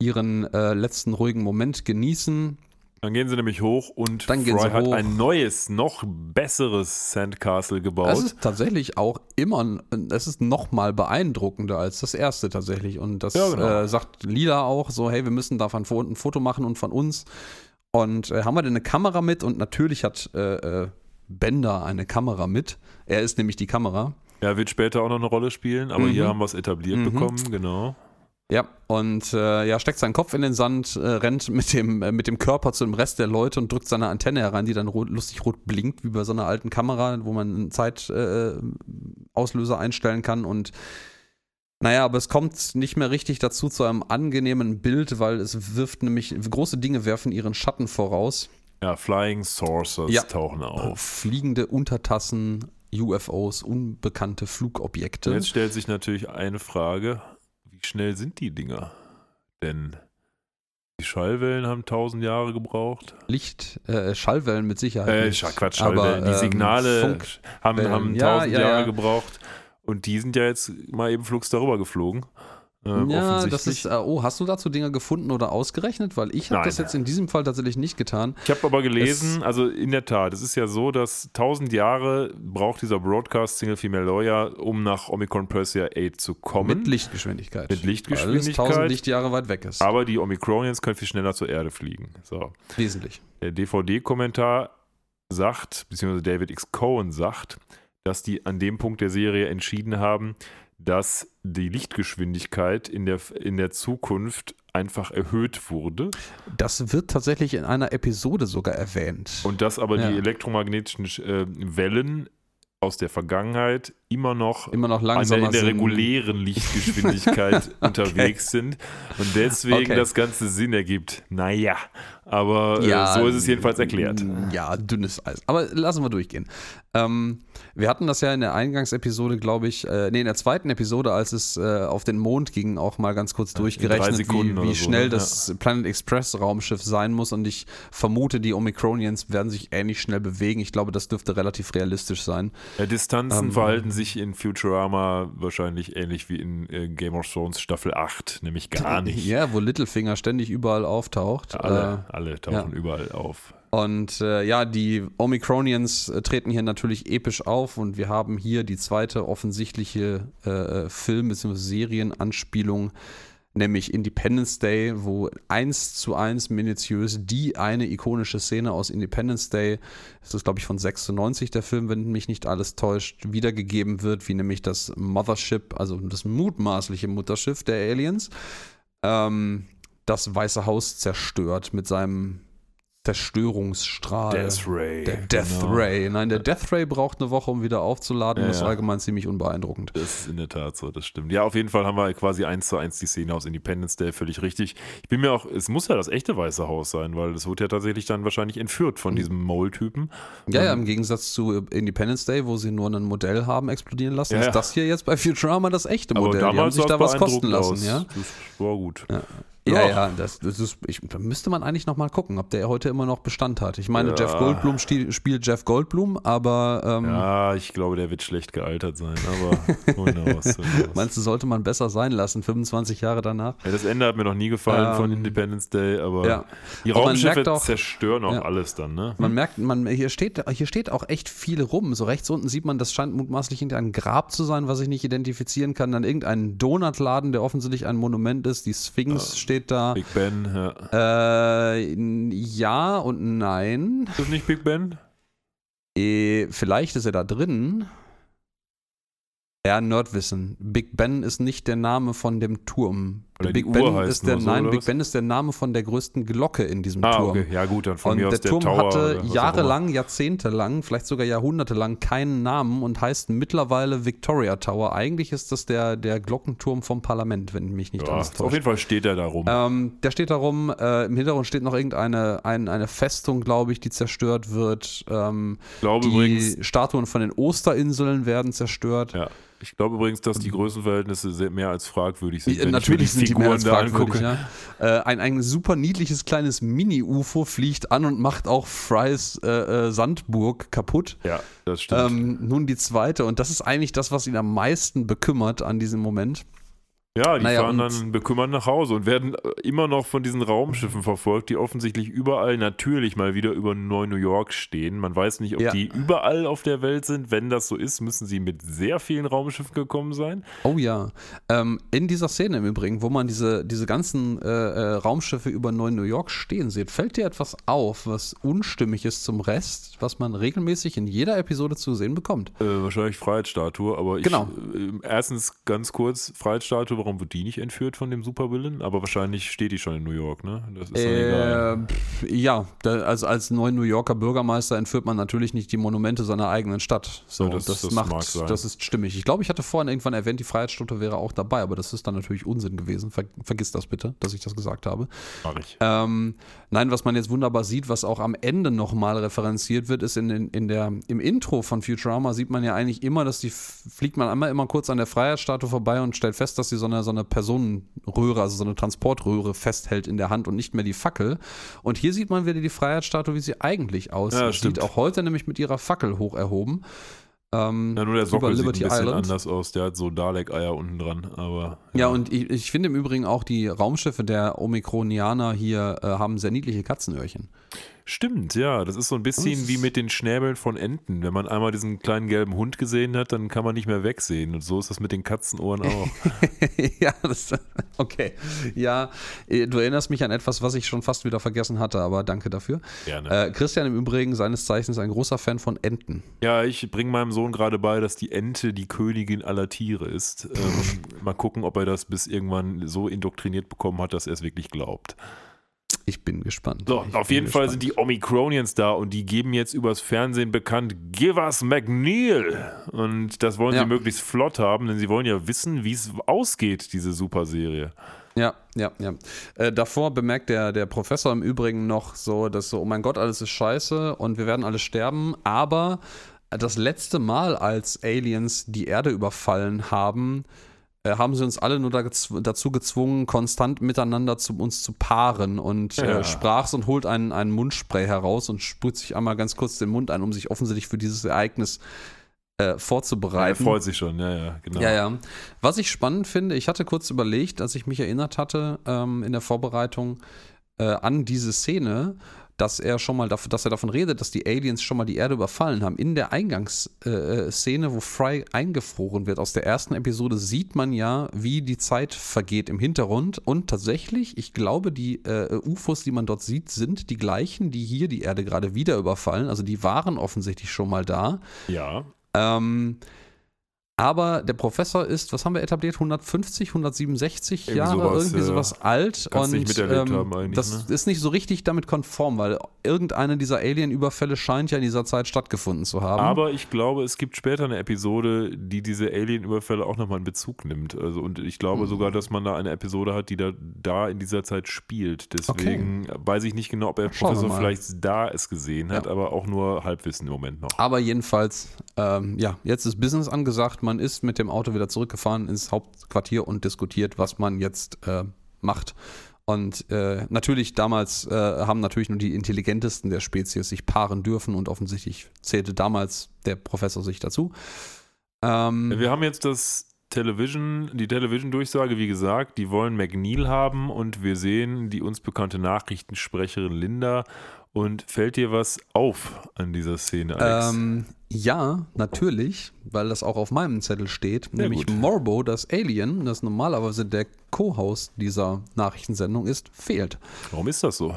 Speaker 2: ihren äh, letzten ruhigen Moment genießen.
Speaker 1: Dann gehen sie nämlich hoch und
Speaker 2: Dann
Speaker 1: Fry
Speaker 2: sie
Speaker 1: hat
Speaker 2: hoch.
Speaker 1: ein neues, noch besseres Sandcastle gebaut.
Speaker 2: Es ist tatsächlich auch immer, es ist noch mal beeindruckender als das erste tatsächlich. Und das
Speaker 1: Ja, genau.
Speaker 2: äh, sagt Lila auch so, hey, wir müssen davon ein, ein Foto machen und von uns. Und äh, haben wir denn eine Kamera mit? Und natürlich hat äh, äh, Bender eine Kamera mit. Er ist nämlich die Kamera.
Speaker 1: ja, wird später auch noch eine Rolle spielen, aber
Speaker 2: Mhm.
Speaker 1: hier haben wir es etabliert
Speaker 2: Mhm.
Speaker 1: bekommen, genau.
Speaker 2: Ja, und äh, ja, steckt seinen Kopf in den Sand, äh, rennt mit dem, äh, mit dem Körper zu dem Rest der Leute und drückt seine Antenne herein, die dann rot, lustig rot blinkt, wie bei so einer alten Kamera, wo man einen Zeitauslöser äh, einstellen kann. Und naja, aber es kommt nicht mehr richtig dazu zu einem angenehmen Bild, weil es wirft nämlich, große Dinge werfen ihren Schatten voraus.
Speaker 1: Ja, Flying Saucers
Speaker 2: Ja.
Speaker 1: tauchen auf.
Speaker 2: Fliegende Untertassen, UFOs, unbekannte Flugobjekte.
Speaker 1: Jetzt stellt sich natürlich eine Frage: Wie schnell sind die Dinger? Denn die Schallwellen haben tausend Jahre gebraucht.
Speaker 2: Licht, äh, Schallwellen mit Sicherheit.
Speaker 1: Äh,
Speaker 2: nicht.
Speaker 1: Quatsch,
Speaker 2: Aber,
Speaker 1: Schallwellen. die
Speaker 2: ähm,
Speaker 1: Signale haben, haben
Speaker 2: Ja,
Speaker 1: tausend
Speaker 2: ja,
Speaker 1: Jahre
Speaker 2: ja.
Speaker 1: gebraucht. Und die sind ja jetzt mal eben flugs darüber geflogen. Äh,
Speaker 2: Ja, das ist, äh, oh, hast du dazu Dinge gefunden oder ausgerechnet? Weil ich habe das jetzt in diesem Fall tatsächlich nicht getan.
Speaker 1: Ich habe aber gelesen, also in der Tat, es ist ja so, dass 1000 Jahre braucht dieser Broadcast Single Female Lawyer, um nach Omicron Persea 8 zu kommen.
Speaker 2: Mit Lichtgeschwindigkeit.
Speaker 1: Mit Lichtgeschwindigkeit.
Speaker 2: Weil es 1000 Lichtjahre weit weg ist.
Speaker 1: aber die Omicronians können viel schneller zur Erde fliegen. So.
Speaker 2: Wesentlich.
Speaker 1: Der DVD-Kommentar sagt, beziehungsweise David X. Cohen sagt, dass die an dem Punkt der Serie entschieden haben, dass die Lichtgeschwindigkeit in der, in der Zukunft einfach erhöht wurde
Speaker 2: Das wird tatsächlich in einer Episode sogar erwähnt.
Speaker 1: und dass aber
Speaker 2: Ja.
Speaker 1: die elektromagnetischen äh, Wellen aus der Vergangenheit immer noch
Speaker 2: Immer noch
Speaker 1: an der,
Speaker 2: langsamer
Speaker 1: in der regulären Lichtgeschwindigkeit *laughs* unterwegs sind und deswegen
Speaker 2: Okay.
Speaker 1: das Ganze Sinn ergibt. Naja, aber
Speaker 2: Ja,
Speaker 1: äh, so ist es jedenfalls erklärt.
Speaker 2: Ja, dünnes Eis. Aber lassen wir durchgehen. Ähm, wir hatten das ja in der Eingangsepisode, glaube ich, äh, nee, in der zweiten Episode, als es äh, auf den Mond ging, auch mal ganz kurz durchgerechnet,
Speaker 1: Sekunden
Speaker 2: wie, wie
Speaker 1: so,
Speaker 2: schnell
Speaker 1: ne?
Speaker 2: das Planet Express Raumschiff sein muss. Und ich vermute, die Omicronians werden sich ähnlich schnell bewegen. Ich glaube, das dürfte relativ realistisch sein.
Speaker 1: Ja, Distanzen
Speaker 2: Ähm,
Speaker 1: verhalten sich in Futurama wahrscheinlich ähnlich wie in äh, Game of Thrones Staffel 8, nämlich gar nicht.
Speaker 2: Ja, wo Littlefinger ständig überall auftaucht.
Speaker 1: Alle,
Speaker 2: Äh,
Speaker 1: alle tauchen
Speaker 2: ja.
Speaker 1: überall auf.
Speaker 2: Und äh, ja, die Omicronians äh, treten hier natürlich episch auf und wir haben hier die zweite offensichtliche äh, äh, Film- bzw. Serienanspielung nämlich Independence Day, wo eins zu eins minutiös die eine ikonische Szene aus Independence Day, das ist glaube ich von 96 der Film, wenn mich nicht alles täuscht, wiedergegeben wird, wie nämlich das Mothership, also das mutmaßliche Mutterschiff der Aliens, ähm, das Weiße Haus zerstört mit seinem Zerstörungsstrahl.
Speaker 1: Death Ray.
Speaker 2: Der Death
Speaker 1: genau.
Speaker 2: Ray. Nein, der Death Ray braucht eine Woche, um wieder aufzuladen.
Speaker 1: Ja,
Speaker 2: das ist allgemein ziemlich unbeeindruckend.
Speaker 1: Das ist in der Tat so, das stimmt. Ja, auf jeden Fall haben wir quasi eins zu eins die Szene aus Independence Day, völlig richtig. Ich bin mir auch, es muss ja das echte Weiße Haus sein, weil es wurde ja tatsächlich dann wahrscheinlich entführt von diesem Mole-Typen.
Speaker 2: Ja, ja, im Gegensatz zu Independence Day, wo sie nur ein Modell haben explodieren lassen,
Speaker 1: Ja,
Speaker 2: ist das hier jetzt bei Futurama das echte
Speaker 1: Aber
Speaker 2: Modell. Die haben
Speaker 1: damals
Speaker 2: sich da was kosten lassen,
Speaker 1: aus.
Speaker 2: ja.
Speaker 1: Das war gut.
Speaker 2: Ja. Ja,
Speaker 1: Ja.
Speaker 2: das, das ist, ich, da müsste man eigentlich nochmal gucken, ob der heute immer noch Bestand hat. Ich meine,
Speaker 1: Ja.
Speaker 2: Jeff Goldblum sti- spielt Jeff Goldblum, aber ähm,
Speaker 1: Ja, ich glaube, der wird schlecht gealtert sein, aber *laughs* who knows, who knows.
Speaker 2: meinst du, sollte man besser sein lassen, 25 Jahre danach?
Speaker 1: Ja, das Ende hat mir noch nie gefallen von
Speaker 2: Ähm,
Speaker 1: Independence Day, aber
Speaker 2: ja.
Speaker 1: die Raumschiffe
Speaker 2: auch-
Speaker 1: zerstören auch alles dann, ne?
Speaker 2: Man merkt, man, hier, steht, hier steht auch echt viel rum. So rechts unten sieht man, das scheint mutmaßlich irgendein Grab zu sein, was ich nicht identifizieren kann. Dann irgendein Donutladen, der offensichtlich ein Monument ist. Die Sphinx steht da.
Speaker 1: Big Ben, ja.
Speaker 2: Äh, ja und nein.
Speaker 1: Ist das nicht Big Ben?
Speaker 2: Eh, vielleicht ist er da drin. Ja, Nerdwissen. Big Ben ist nicht der Name von dem Turm.
Speaker 1: Oder die
Speaker 2: Big Ben
Speaker 1: heißt
Speaker 2: ist der,
Speaker 1: so,
Speaker 2: nein, Big? Ben ist der Name von der größten Glocke in diesem
Speaker 1: Ah,
Speaker 2: Turm.
Speaker 1: okay. Ja, gut, dann von
Speaker 2: Und
Speaker 1: mir aus
Speaker 2: der
Speaker 1: der
Speaker 2: Turm
Speaker 1: Tower.
Speaker 2: hatte jahrelang, jahrzehntelang, vielleicht sogar jahrhundertelang keinen Namen und heißt mittlerweile Victoria Tower. Eigentlich ist das der, der Glockenturm vom Parlament, wenn mich nicht.
Speaker 1: Ja,
Speaker 2: alles
Speaker 1: auf
Speaker 2: täuscht.
Speaker 1: jeden Fall steht er da rum.
Speaker 2: Ähm, der steht da rum, äh, im Hintergrund steht noch irgendeine ein, eine Festung, glaube ich, die zerstört wird. Ähm,
Speaker 1: ich glaube
Speaker 2: die
Speaker 1: übrigens,
Speaker 2: Statuen von den Osterinseln werden zerstört.
Speaker 1: ja, ich glaube übrigens, dass die Größenverhältnisse sehr mehr als fragwürdig sind. Mir
Speaker 2: Natürlich sind als
Speaker 1: da
Speaker 2: fragwürdig, ja. äh, ein, ein super niedliches kleines Mini-UFO fliegt an und macht auch Frys äh, äh, Sandburg kaputt.
Speaker 1: Ja, das stimmt.
Speaker 2: Ähm, nun die zweite, und das ist eigentlich das, was ihn am meisten bekümmert an diesem Moment.
Speaker 1: Ja, die
Speaker 2: naja,
Speaker 1: fahren dann bekümmert nach Hause und werden äh, immer noch von diesen Raumschiffen verfolgt, die offensichtlich überall natürlich mal wieder über Neu-New York stehen. Man weiß nicht, ob
Speaker 2: Ja.
Speaker 1: die überall auf der Welt sind. Wenn das so ist, müssen sie mit sehr vielen Raumschiffen gekommen sein.
Speaker 2: Oh ja. Ähm, in dieser Szene im Übrigen, wo man diese, diese ganzen äh, äh, Raumschiffe über Neu-New York stehen sieht, fällt dir etwas auf, was unstimmig ist zum Rest, was man regelmäßig in jeder Episode zu sehen bekommt.
Speaker 1: Äh, wahrscheinlich Freiheitsstatue, aber ich,
Speaker 2: Genau.
Speaker 1: äh, erstens ganz kurz, Freiheitsstatue, warum wird die nicht entführt von dem Supervillain? Aber wahrscheinlich steht die schon in New York, ne? Das ist egal.
Speaker 2: Äh, pf, ja, da, also als neuen New Yorker Bürgermeister entführt man natürlich nicht die Monumente seiner eigenen Stadt. So,
Speaker 1: Ja, das-
Speaker 2: das,
Speaker 1: das
Speaker 2: macht, das ist stimmig. Ich glaube, ich hatte vorhin irgendwann erwähnt, die Freiheitsstatue wäre auch dabei, aber das ist dann natürlich Unsinn gewesen. Ver, vergiss das bitte, dass ich das gesagt habe.
Speaker 1: Mach ich.
Speaker 2: Ähm, nein, was man jetzt wunderbar sieht, was auch am Ende nochmal referenziert wird, ist in, den, in der, im Intro von Futurama sieht man ja eigentlich immer, dass die fliegt man einmal immer kurz an der Freiheitsstatue vorbei und stellt fest, dass sie so eine, so eine Personenröhre, also so eine Transportröhre festhält in der Hand und nicht mehr die Fackel. Und hier sieht man wieder die Freiheitsstatue, wie sie eigentlich aussieht.
Speaker 1: Ja,
Speaker 2: sieht auch heute nämlich mit ihrer Fackel hoch erhoben. Ähm,
Speaker 1: Ja, nur der Sockel sieht ein bisschen
Speaker 2: Island.
Speaker 1: anders aus. Der hat so Dalek-Eier unten dran, aber.
Speaker 2: Ja, und ich, ich finde im Übrigen auch die Raumschiffe der Omikronianer hier äh, haben sehr niedliche Katzenöhrchen.
Speaker 1: Stimmt, ja. Das ist so ein bisschen wie mit den Schnäbeln von Enten. Wenn man einmal diesen kleinen gelben Hund gesehen hat, dann kann man nicht mehr wegsehen. Und so ist das mit den Katzenohren auch. *laughs*
Speaker 2: ja, das, okay. Ja, äh, du erinnerst mich an etwas, was ich schon fast wieder vergessen hatte, aber danke dafür.
Speaker 1: Gerne.
Speaker 2: Äh, Christian im Übrigen, seines Zeichens ein großer Fan von Enten.
Speaker 1: Ja, ich bringe meinem Sohn gerade bei, dass die Ente die Königin aller Tiere ist. Ähm, *laughs* mal gucken, ob er das bis irgendwann so indoktriniert bekommen hat, dass er es wirklich glaubt.
Speaker 2: Ich bin gespannt.
Speaker 1: So,
Speaker 2: ich
Speaker 1: auf jeden Fall
Speaker 2: gespannt.
Speaker 1: sind die Omicronians da und die geben jetzt übers Fernsehen bekannt, give us McNeil. Und das wollen
Speaker 2: Ja.
Speaker 1: sie möglichst flott haben, denn sie wollen ja wissen, wie es ausgeht, diese Superserie.
Speaker 2: Ja, ja, ja. Äh, davor bemerkt der, der Professor im Übrigen noch so, dass so, oh mein Gott, alles ist scheiße und wir werden alle sterben, aber das letzte Mal, als Aliens die Erde überfallen haben, haben sie uns alle nur dazu gezwungen, konstant miteinander zu uns zu paaren und
Speaker 1: Ja.
Speaker 2: äh, sprach's und holt einen, einen Mundspray heraus und sprüht sich einmal ganz kurz den Mund ein, um sich offensichtlich für dieses Ereignis äh,
Speaker 1: Er
Speaker 2: vorzubereiten.
Speaker 1: freut sich schon, ja, ja, genau.
Speaker 2: Ja, ja. Was ich spannend finde, ich hatte kurz überlegt, als ich mich erinnert hatte ähm, in der Vorbereitung äh, an diese Szene, dass er schon mal dafür, dass er davon redet, dass die Aliens schon mal die Erde überfallen haben. In der Eingangsszene, äh, wo Fry eingefroren wird, aus der ersten Episode sieht man ja, wie die Zeit vergeht im Hintergrund. Und tatsächlich, ich glaube, die äh, UFOs, die man dort sieht, sind die gleichen, die hier die Erde gerade wieder überfallen. Also die waren offensichtlich schon mal da.
Speaker 1: Ja.
Speaker 2: Ähm, aber der Professor ist, was haben wir etabliert, 150, 167 irgendwie Jahre, sowas, irgendwie sowas ja. alt.
Speaker 1: Kannst und ähm, haben
Speaker 2: das
Speaker 1: ne?
Speaker 2: ist nicht so richtig damit konform, weil irgendeine dieser Alien-Überfälle scheint ja in dieser Zeit stattgefunden zu haben.
Speaker 1: Aber ich glaube, es gibt später eine Episode, die diese Alien-Überfälle auch nochmal in Bezug nimmt. Also, und ich glaube mhm. sogar, dass man da eine Episode hat, die da, da in dieser Zeit spielt. Deswegen okay. weiß ich nicht genau, ob der Professor vielleicht da es gesehen hat, ja. aber auch nur Halbwissen im Moment noch.
Speaker 2: Aber jedenfalls, ähm, ja, jetzt ist Business angesagt. Man ist mit dem Auto wieder zurückgefahren ins Hauptquartier und diskutiert, was man jetzt äh, macht. Und äh, natürlich damals äh, haben natürlich nur die intelligentesten der Spezies sich paaren dürfen und offensichtlich zählte damals der Professor sich dazu.
Speaker 1: Ähm, Wir haben jetzt das Television, die Television-Durchsage, wie gesagt, die wollen McNeil haben und wir sehen die uns bekannte Nachrichtensprecherin Linda und fällt dir was auf an dieser Szene,
Speaker 2: Alex? Ähm, ja, natürlich, weil das auch auf meinem Zettel steht. Sehr nämlich gut. Morbo, das Alien, das normalerweise der Co-Host dieser Nachrichtensendung ist, fehlt.
Speaker 1: Warum ist das so?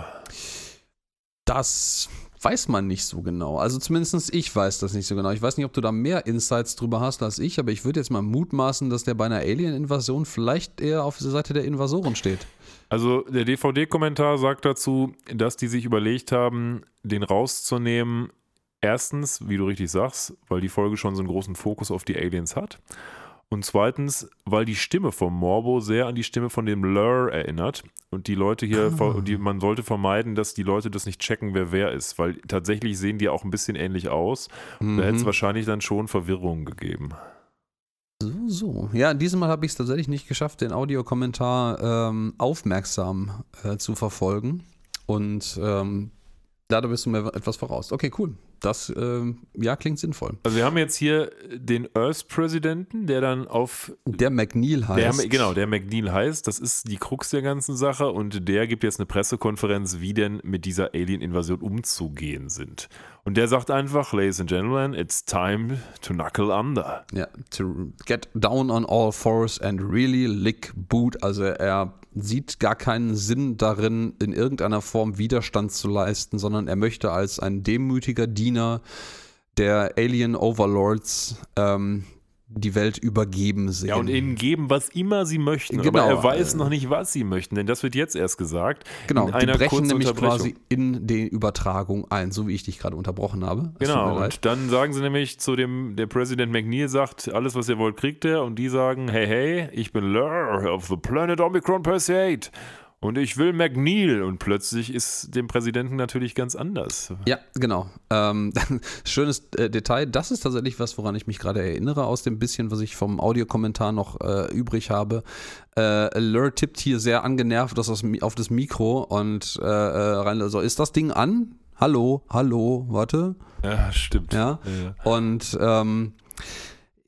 Speaker 2: Das weiß man nicht so genau. Also zumindest ich weiß das nicht so genau. Ich weiß nicht, ob du da mehr Insights drüber hast als ich, aber ich würde jetzt mal mutmaßen, dass der bei einer Alien-Invasion vielleicht eher auf der Seite der Invasoren steht.
Speaker 1: Also der DVD-Kommentar sagt dazu, dass die sich überlegt haben, den rauszunehmen. Erstens, wie du richtig sagst, weil die Folge schon so einen großen Fokus auf die Aliens hat. Und zweitens, weil die Stimme vom Morbo sehr an die Stimme von dem Lur erinnert. Und die Leute hier, ah. die, man sollte vermeiden, dass die Leute das nicht checken, wer wer ist. Weil tatsächlich sehen die auch ein bisschen ähnlich aus. Mhm. Da hätte es wahrscheinlich dann schon Verwirrung gegeben.
Speaker 2: So, so. Ja, diesem Mal habe ich es tatsächlich nicht geschafft, den Audiokommentar ähm, aufmerksam äh, zu verfolgen. Und ähm, da bist du mir etwas voraus. Okay, cool. Das, äh, ja, klingt sinnvoll.
Speaker 1: Also wir haben jetzt hier den Earth-Präsidenten, der dann auf...
Speaker 2: Der McNeil heißt.
Speaker 1: Der, genau, der McNeil heißt. Das ist die Krux der ganzen Sache. Und der gibt jetzt eine Pressekonferenz, wie denn mit dieser Alien-Invasion umzugehen sind. Und der sagt einfach, Ladies and Gentlemen, it's time to knuckle under.
Speaker 2: Ja, to get down on all fours and really lick boot. Also er sieht gar keinen Sinn darin, in irgendeiner Form Widerstand zu leisten, sondern er möchte als ein demütiger Diener der Alien Overlords ähm, die Welt übergeben sehen.
Speaker 1: Ja, und ihnen geben, was immer sie möchten. Genau. Aber er weiß noch nicht, was sie möchten, denn das wird jetzt erst gesagt.
Speaker 2: Genau, in einer die brechen nämlich quasi in die Übertragung ein, so wie ich dich gerade unterbrochen habe.
Speaker 1: Es genau, und dann sagen sie nämlich zu dem, der Präsident McNeil sagt, alles, was ihr wollt, kriegt er. Und die sagen, hey, hey, ich bin Lur of the Planet Omicron Perseid. Und ich will McNeil. Und plötzlich ist dem Präsidenten natürlich ganz anders.
Speaker 2: Ja, genau. Ähm, *laughs* schönes äh, Detail. Das ist tatsächlich was, woran ich mich gerade erinnere, aus dem bisschen, was ich vom Audiokommentar noch äh, übrig habe. Äh, Lur tippt hier sehr angenervt das auf das Mikro und äh, äh, rein, also ist das Ding an? Hallo, hallo, warte.
Speaker 1: Ja, stimmt.
Speaker 2: Ja. ja. Und ähm,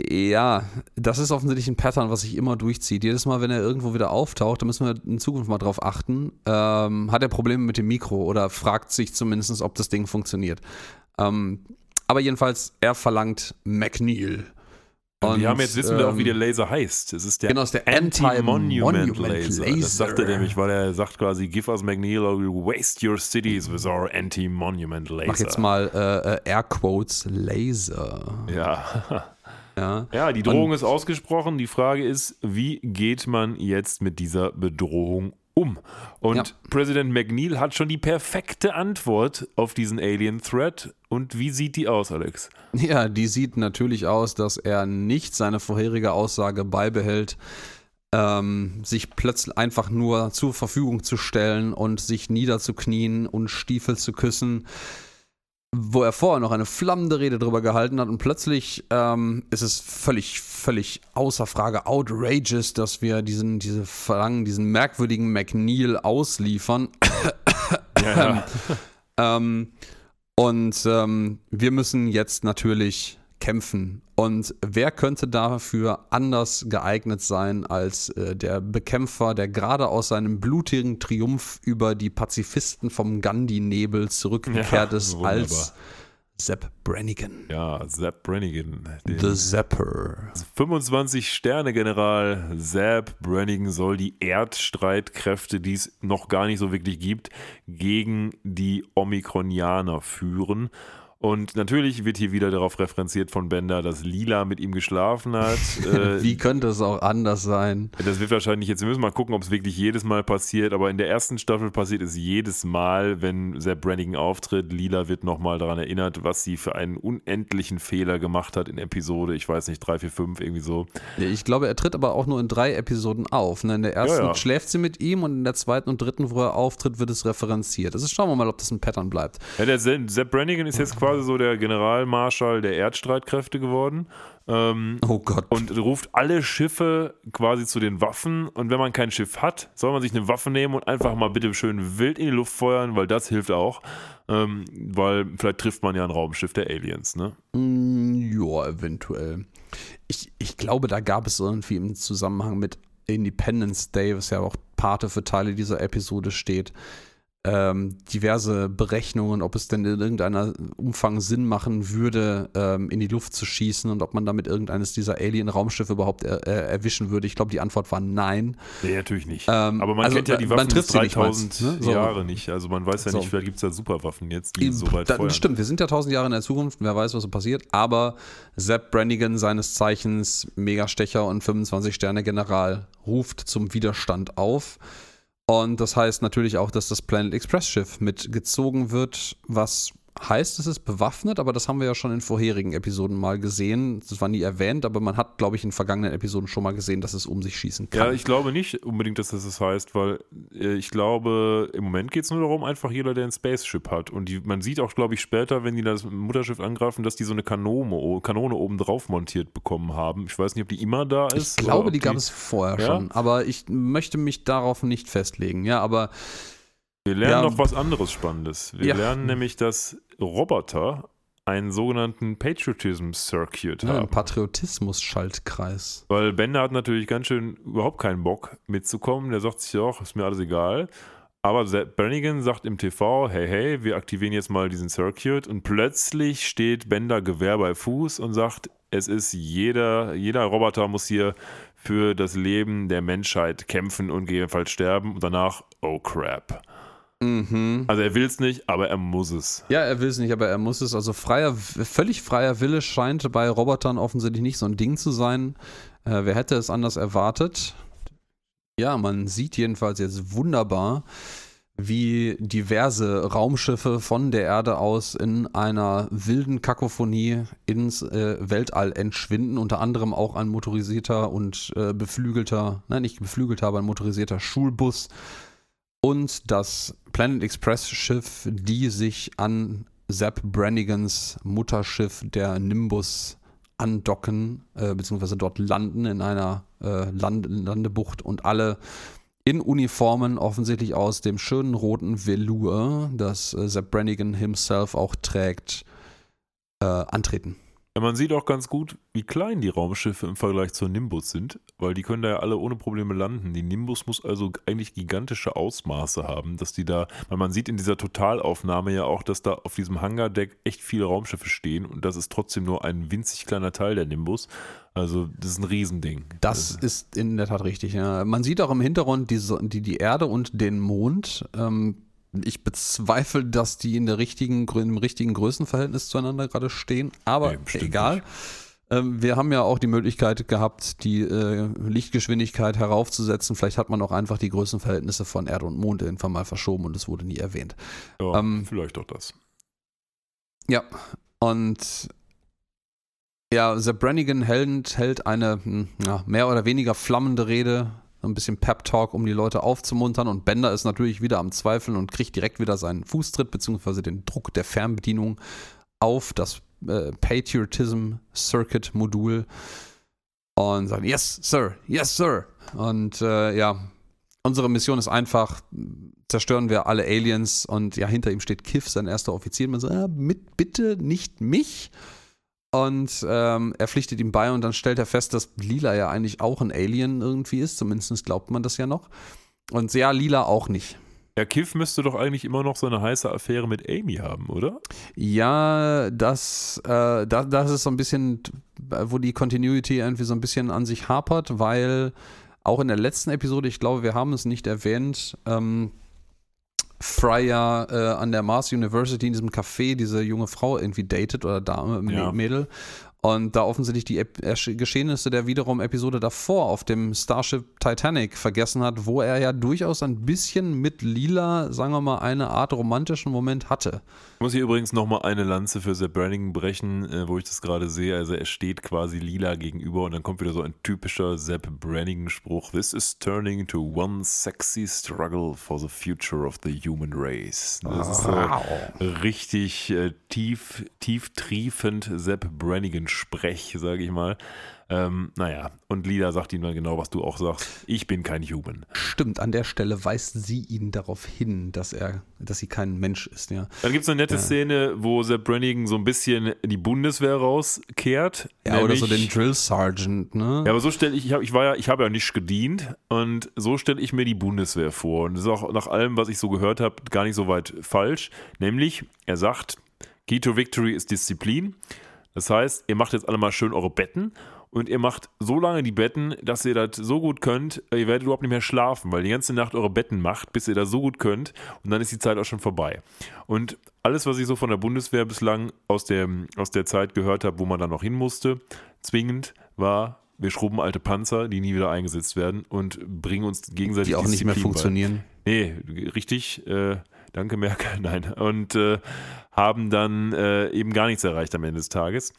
Speaker 2: ja, das ist offensichtlich ein Pattern, was sich immer durchzieht. Jedes Mal, wenn er irgendwo wieder auftaucht, da müssen wir in Zukunft mal drauf achten, ähm, hat er Probleme mit dem Mikro oder fragt sich zumindest, ob das Ding funktioniert. Ähm, aber jedenfalls, er verlangt McNeil.
Speaker 1: Und, wir haben jetzt wissen wir auch, wie der ähm, Laser heißt. Es ist der,
Speaker 2: genau, der Anti-Monument Laser. Laser.
Speaker 1: Das sagt er nämlich, weil er sagt quasi, give us McNeil or we'll waste your cities with our Anti-Monument Laser.
Speaker 2: Mach jetzt mal äh, äh Airquotes Laser.
Speaker 1: Ja. *laughs* Ja, ja die Drohung Und, ist ausgesprochen. Die Frage ist, wie geht man jetzt mit dieser Bedrohung um? Und ja. Präsident McNeil hat schon die perfekte Antwort auf diesen Alien-Threat. Und wie sieht die aus, Alex?
Speaker 2: Ja, die sieht natürlich aus, dass er nicht seine vorherige Aussage beibehält, ähm, sich plötzlich einfach nur zur Verfügung zu stellen und sich niederzuknien und Stiefel zu küssen wo er vorher noch eine flammende Rede drüber gehalten hat und plötzlich ähm, ist es völlig, völlig außer Frage outrageous, dass wir diesen, diese Verlangen, diesen merkwürdigen McNeil ausliefern. Ja, ja. *laughs* ähm, und ähm, wir müssen jetzt natürlich kämpfen. Und wer könnte dafür anders geeignet sein als äh, der Bekämpfer, der gerade aus seinem blutigen Triumph über die Pazifisten vom Gandhi-Nebel zurückgekehrt
Speaker 1: Ja,
Speaker 2: ist,
Speaker 1: wunderbar.
Speaker 2: als Sepp Brannigan.
Speaker 1: Ja, Zap Brannigan.
Speaker 2: The Zapper.
Speaker 1: 25-Sterne-General Zap Brannigan soll die Erdstreitkräfte, die es noch gar nicht so wirklich gibt, gegen die Omikronianer führen. Und natürlich wird hier wieder darauf referenziert von Bender, dass Lila mit ihm geschlafen hat. *laughs* Äh,
Speaker 2: Wie könnte es auch anders sein?
Speaker 1: Das wird wahrscheinlich jetzt, wir müssen mal gucken, ob es wirklich jedes Mal passiert, aber in der ersten Staffel passiert es jedes Mal, wenn Sepp Brannigan auftritt. Lila wird nochmal daran erinnert, was sie für einen unendlichen Fehler gemacht hat in Episode, ich weiß nicht, 3, 4, 5, irgendwie so.
Speaker 2: Ich glaube, er tritt aber auch nur in drei Episoden auf. Ne? In der ersten
Speaker 1: Ja, ja.
Speaker 2: schläft sie mit ihm und in der zweiten und dritten, wo er auftritt, wird es referenziert. Also schauen wir mal, ob das ein Pattern bleibt.
Speaker 1: Ja, der Se- Sepp Brannigan ist jetzt quasi *laughs* so der Generalmarschall der Erdstreitkräfte geworden. Ähm,
Speaker 2: Oh Gott.
Speaker 1: und ruft alle Schiffe quasi zu den Waffen. Und wenn man kein Schiff hat, soll man sich eine Waffe nehmen und einfach mal bitte schön wild in die Luft feuern, weil das hilft auch. Ähm, weil vielleicht trifft man ja ein Raumschiff der Aliens, ne?
Speaker 2: Mm, Ja, eventuell. Ich, ich glaube, da gab es irgendwie im Zusammenhang mit Independence Day, was ja auch Pate für Teile dieser Episode steht, ähm, diverse Berechnungen, ob es denn in irgendeiner Umfang Sinn machen würde, ähm, in die Luft zu schießen und ob man damit irgendeines dieser Alien-Raumschiffe überhaupt er, er, erwischen würde. Ich glaube, die Antwort war nein.
Speaker 1: Nee, natürlich nicht.
Speaker 2: Ähm,
Speaker 1: Aber man
Speaker 2: also,
Speaker 1: kennt ja die
Speaker 2: man
Speaker 1: Waffen
Speaker 2: trifft
Speaker 1: bis
Speaker 2: sie nicht,
Speaker 1: 3000
Speaker 2: meinst du, ne? So.
Speaker 1: Jahre nicht. Also man weiß ja
Speaker 2: So.
Speaker 1: nicht, vielleicht gibt es da Superwaffen jetzt, die so weit
Speaker 2: Da-
Speaker 1: feuern.
Speaker 2: Stimmt, wir sind ja tausend Jahre in der Zukunft, wer weiß, was so passiert. Aber Sepp Brannigan, seines Zeichens Megastecher und 25-Sterne-General, ruft zum Widerstand auf. Und das heißt natürlich auch, dass das Planet Express-Schiff mitgezogen wird, was heißt, es ist bewaffnet, aber das haben wir ja schon in vorherigen Episoden mal gesehen. Das war nie erwähnt, aber man hat, glaube ich, in vergangenen Episoden schon mal gesehen, dass es um sich schießen kann.
Speaker 1: Ja, ich glaube nicht unbedingt, dass das das heißt, weil äh, ich glaube, im Moment geht es nur darum, einfach jeder, der ein Spaceship hat. Und die, man sieht auch, glaube ich, später, wenn die das Mutterschiff angreifen, dass die so eine Kanone, Kanone oben drauf montiert bekommen haben. Ich weiß nicht, ob die immer da
Speaker 2: Ich
Speaker 1: ist. oder
Speaker 2: glaube,
Speaker 1: ob
Speaker 2: die gab es vorher
Speaker 1: Ja?
Speaker 2: schon, aber ich möchte mich darauf nicht festlegen. Ja, aber
Speaker 1: Wir lernen
Speaker 2: Ja.
Speaker 1: noch was anderes Spannendes. Wir
Speaker 2: Ja.
Speaker 1: lernen nämlich, dass Roboter einen sogenannten Patriotism Circuit
Speaker 2: Ja, ein
Speaker 1: haben.
Speaker 2: Patriotismus-Schaltkreis.
Speaker 1: Weil Bender hat natürlich ganz schön überhaupt keinen Bock mitzukommen. Der sagt sich auch, ist mir alles egal. Aber Sepp Brannigan sagt im TV, hey, hey, wir aktivieren jetzt mal diesen Circuit und plötzlich steht Bender Gewehr bei Fuß und sagt, es ist jeder, jeder Roboter muss hier für das Leben der Menschheit kämpfen und gegebenenfalls sterben und danach, oh crap.
Speaker 2: Mhm.
Speaker 1: Also er will es nicht, aber er muss es.
Speaker 2: Ja, er will es nicht, aber er muss es. Also freier, völlig freier Wille scheint bei Robotern offensichtlich nicht so ein Ding zu sein. Äh, wer hätte es anders erwartet? Ja, man sieht jedenfalls jetzt wunderbar, wie diverse Raumschiffe von der Erde aus in einer wilden Kakophonie ins äh, Weltall entschwinden. Unter anderem auch ein motorisierter und äh, beflügelter, nein, nicht beflügelter, aber ein motorisierter Schulbus und das Planet Express Schiff, die sich an Zap Brannigans Mutterschiff, der Nimbus, andocken, äh, beziehungsweise dort landen in einer äh, Land Landebucht und alle in Uniformen, offensichtlich aus dem schönen roten Velour, das äh, Zap Brannigan himself auch trägt, äh, antreten.
Speaker 1: Ja, Man sieht auch ganz gut, wie klein die Raumschiffe im Vergleich zur Nimbus sind, weil die können da ja alle ohne Probleme landen. Die Nimbus muss also eigentlich gigantische Ausmaße haben, dass die da, weil man sieht in dieser Totalaufnahme ja auch, dass da auf diesem Hangardeck echt viele Raumschiffe stehen und das ist trotzdem nur ein winzig kleiner Teil der Nimbus. Also das ist ein Riesending.
Speaker 2: Das ist in der Tat richtig. Ja. Man sieht auch im Hintergrund die, die, die Erde und den Mond. Ähm, ich bezweifle, dass die in der richtigen, im richtigen Größenverhältnis zueinander gerade stehen, aber
Speaker 1: Nee,
Speaker 2: egal. Ähm, wir haben ja auch die Möglichkeit gehabt, die äh, Lichtgeschwindigkeit heraufzusetzen. Vielleicht hat man auch einfach die Größenverhältnisse von Erde und Mond irgendwann mal verschoben und es wurde nie erwähnt.
Speaker 1: ja,
Speaker 2: ähm,
Speaker 1: vielleicht auch das.
Speaker 2: Ja, und ja, Sepp Brannigan hält, hält eine hm, ja, mehr oder weniger flammende Rede, ein bisschen Pep-Talk, um die Leute aufzumuntern. Und Bender ist natürlich wieder am Zweifeln und kriegt direkt wieder seinen Fußtritt beziehungsweise den Druck der Fernbedienung auf das äh, Patriotism Circuit Modul und sagt, yes, sir, yes, sir. Und äh, ja, unsere Mission ist einfach, zerstören wir alle Aliens und ja, hinter ihm steht Kiff, sein erster Offizier. Man sagt, ah, mit, bitte nicht mich. Und ähm, er pflichtet ihm bei und dann stellt er fest, dass Lila ja eigentlich auch ein Alien irgendwie ist. Zumindest glaubt man das ja noch. Und ja, Lila auch nicht.
Speaker 1: Ja, Kiff müsste doch eigentlich immer noch so eine heiße Affäre mit Amy haben, oder?
Speaker 2: Ja, das, äh, das, das ist so ein bisschen, wo die Continuity irgendwie so ein bisschen an sich hapert, weil auch in der letzten Episode, ich glaube, wir haben es nicht erwähnt, ähm, Fryer äh, an der Mars University in diesem Café diese junge Frau irgendwie datet oder Dame,
Speaker 1: Ja.
Speaker 2: Mädel. Und da offensichtlich die Ep Ersch- Geschehnisse der wiederum Episode davor auf dem Starship Titanic vergessen hat, wo er ja durchaus ein bisschen mit Lila, sagen wir mal, eine Art romantischen Moment hatte.
Speaker 1: Ich muss hier übrigens nochmal eine Lanze für Sepp Brannigan brechen, äh, wo ich das gerade sehe. Also er steht quasi lila gegenüber und dann kommt wieder so ein typischer Sepp Brannigan-Spruch. This is turning into one sexy struggle for the future of the human race. Das ist so richtig äh, tief, tief triefend Sepp Brannigan-Sprech, sage ich mal. Ähm, naja, und Lila sagt ihm dann genau, was du auch sagst. Ich bin kein Human.
Speaker 2: Stimmt, an der Stelle weist sie ihn darauf hin, dass er, dass sie kein Mensch ist, ja.
Speaker 1: Dann gibt es eine nette Szene, wo Sepp Brannigan so ein bisschen die Bundeswehr rauskehrt.
Speaker 2: Ja, oder so den Drill Sergeant, ne?
Speaker 1: Ja, aber so stelle ich, ich, hab, ich war ja, ich habe ja nicht gedient und so stelle ich mir die Bundeswehr vor. Und das ist auch nach allem, was ich so gehört habe, gar nicht so weit falsch. Nämlich, er sagt, Key to Victory ist Disziplin. Das heißt, ihr macht jetzt alle mal schön eure Betten und ihr macht so lange die Betten, dass ihr das so gut könnt, ihr werdet überhaupt nicht mehr schlafen, weil die ganze Nacht eure Betten macht, bis ihr das so gut könnt und dann ist die Zeit auch schon vorbei. Und alles, was ich so von der Bundeswehr bislang aus der, aus der Zeit gehört habe, wo man dann noch hin musste, zwingend war, wir schrubben alte Panzer, die nie wieder eingesetzt werden und bringen uns gegenseitig
Speaker 2: die auch nicht mehr
Speaker 1: Disziplin bei.
Speaker 2: funktionieren.
Speaker 1: Nee, richtig. Äh, danke, Merkel. *laughs* Nein. Und äh, haben dann äh, eben gar nichts erreicht am Ende des Tages.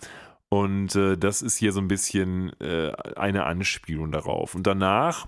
Speaker 1: Und äh, das ist hier so ein bisschen äh, eine Anspielung darauf. Und danach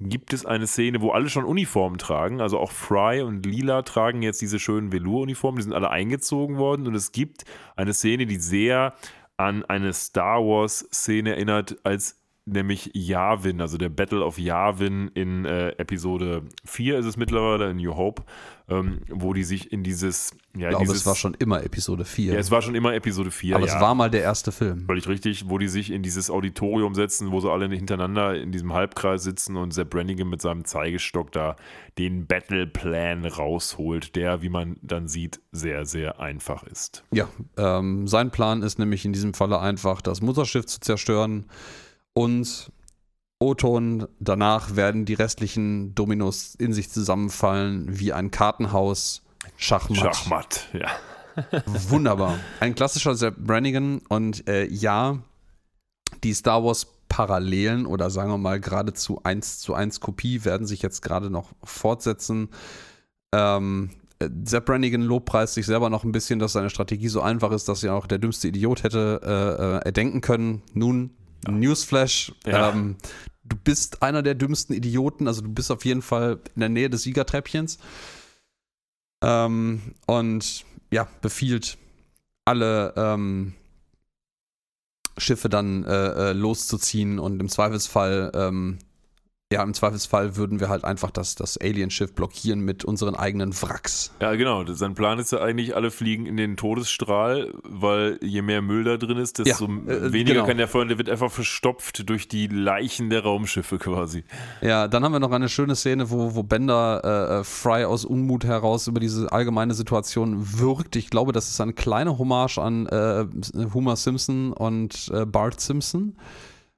Speaker 1: gibt es eine Szene, wo alle schon Uniformen tragen. Also auch Fry und Lila tragen jetzt diese schönen Velour-Uniformen. Die sind alle eingezogen worden. Und es gibt eine Szene, die sehr an eine Star Wars-Szene erinnert, als nämlich Yavin, also der Battle of Yavin in äh, Episode 4 ist es mittlerweile, in New Hope, ähm, wo die sich in dieses, ja,
Speaker 2: Ich glaube,
Speaker 1: dieses,
Speaker 2: es war schon immer Episode 4.
Speaker 1: ja, es war schon immer Episode 4,
Speaker 2: aber
Speaker 1: ja.
Speaker 2: es war mal der erste Film.
Speaker 1: Völlig richtig, wo die sich in dieses Auditorium setzen, wo sie alle hintereinander in diesem Halbkreis sitzen und Sepp Brannigan mit seinem Zeigestock da den Battleplan rausholt, der, wie man dann sieht, sehr, sehr einfach ist.
Speaker 2: Ja, ähm, sein Plan ist nämlich in diesem Falle einfach, das Mutterschiff zu zerstören und O-Ton, danach werden die restlichen Dominos in sich zusammenfallen wie ein Kartenhaus. Schachmatt.
Speaker 1: Schachmatt, ja. *laughs*
Speaker 2: Wunderbar. Ein klassischer Sepp Brannigan und äh, ja, die Star Wars Parallelen oder sagen wir mal geradezu 1 zu 1 Kopie werden sich jetzt gerade noch fortsetzen. Ähm, äh, Sepp Brannigan lobpreist sich selber noch ein bisschen, dass seine Strategie so einfach ist, dass er auch der dümmste Idiot hätte äh, äh, erdenken können. Nun, Newsflash,
Speaker 1: Ja.
Speaker 2: ähm, du bist einer der dümmsten Idioten, also du bist auf jeden Fall in der Nähe des Siegertreppchens. Ähm, und ja, befiehlt alle ähm, Schiffe dann äh, äh, loszuziehen und im Zweifelsfall, ähm, ja, im Zweifelsfall würden wir halt einfach das, das Alien-Schiff blockieren mit unseren eigenen Wracks.
Speaker 1: Ja, genau. Sein Plan ist ja eigentlich, alle fliegen in den Todesstrahl, weil je mehr Müll da drin ist, desto
Speaker 2: Ja, äh,
Speaker 1: weniger
Speaker 2: genau.
Speaker 1: kann der Feuer, der wird einfach verstopft durch die Leichen der Raumschiffe quasi.
Speaker 2: Ja, dann haben wir noch eine schöne Szene, wo, wo Bender äh, äh, Fry aus Unmut heraus über diese allgemeine Situation wirkt. Ich glaube, das ist eine kleine Hommage an äh, Homer Simpson und äh, Bart Simpson.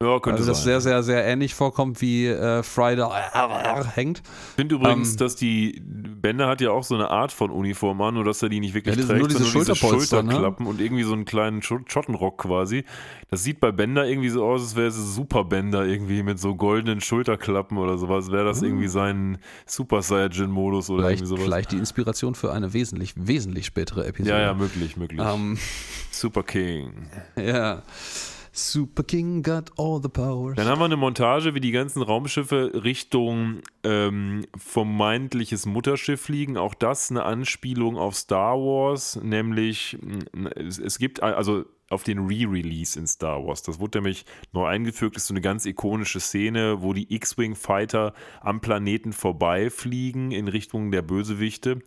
Speaker 1: Ja, könnte
Speaker 2: Also das
Speaker 1: sein.
Speaker 2: sehr, sehr, sehr ähnlich vorkommt, wie äh, Fry da hängt.
Speaker 1: Ich finde übrigens,
Speaker 2: Ähm,
Speaker 1: dass die Bender hat ja auch so eine Art von Uniform an, nur dass er die nicht wirklich
Speaker 2: Ja,
Speaker 1: trägt,
Speaker 2: nur diese
Speaker 1: sondern diese
Speaker 2: ne?
Speaker 1: Schulterklappen und irgendwie so einen kleinen Scho- Schottenrock quasi. Das sieht bei Bender irgendwie so aus, als wäre es Super Bender irgendwie mit so goldenen Schulterklappen oder sowas. Wäre das irgendwie sein Super Saiyajin-Modus oder.
Speaker 2: Vielleicht,
Speaker 1: irgendwie sowas.
Speaker 2: vielleicht die Inspiration für eine wesentlich, wesentlich spätere Episode.
Speaker 1: Ja, ja, möglich, möglich.
Speaker 2: Ähm,
Speaker 1: Super King. *laughs*
Speaker 2: ja. Super King got all the powers.
Speaker 1: Dann haben wir eine Montage, wie die ganzen Raumschiffe Richtung ähm, vermeintliches Mutterschiff fliegen. Auch das eine Anspielung auf Star Wars, nämlich es, es gibt also auf den Re-Release in Star Wars. Das wurde nämlich neu eingefügt. Das ist so eine ganz ikonische Szene, wo die X-Wing Fighter am Planeten vorbeifliegen in Richtung der Bösewichte.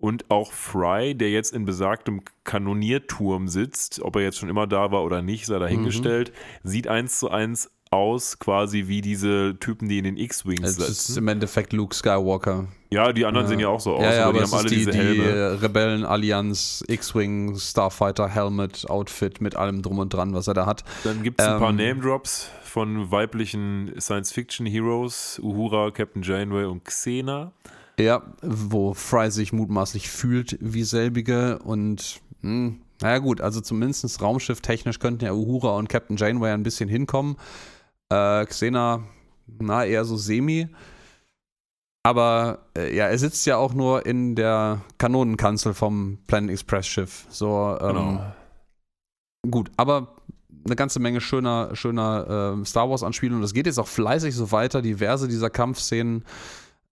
Speaker 1: Und auch Fry, der jetzt in besagtem Kanonierturm sitzt, ob er jetzt schon immer da war oder nicht, sei dahingestellt, mhm. sieht eins zu eins aus, quasi wie diese Typen, die in den X-Wings
Speaker 2: sitzen. Das ist im Endeffekt Luke Skywalker.
Speaker 1: Ja, die anderen ja. sehen ja auch so aus,
Speaker 2: ja, ja, aber die haben alle die, diese Helme. Die Rebellen-Allianz, X-Wing, Starfighter, Helmet, Outfit mit allem drum und dran, was er da hat.
Speaker 1: Dann gibt es ein ähm, paar Name-Drops von weiblichen Science-Fiction-Heroes, Uhura, Captain Janeway und Xena.
Speaker 2: Ja, wo Fry sich mutmaßlich fühlt wie selbige und mh, hm, naja gut, also zumindest Raumschiff technisch könnten ja Uhura und Captain Janeway ein bisschen hinkommen. Äh, Xena, na, eher so semi. Aber äh, ja, er sitzt ja auch nur in der Kanonenkanzel vom Planet Express Schiff. So, ähm, genau. Gut, aber eine ganze Menge schöner, schöner äh, Star Wars-Anspielungen. Das geht jetzt auch fleißig so weiter. Diverse dieser Kampfszenen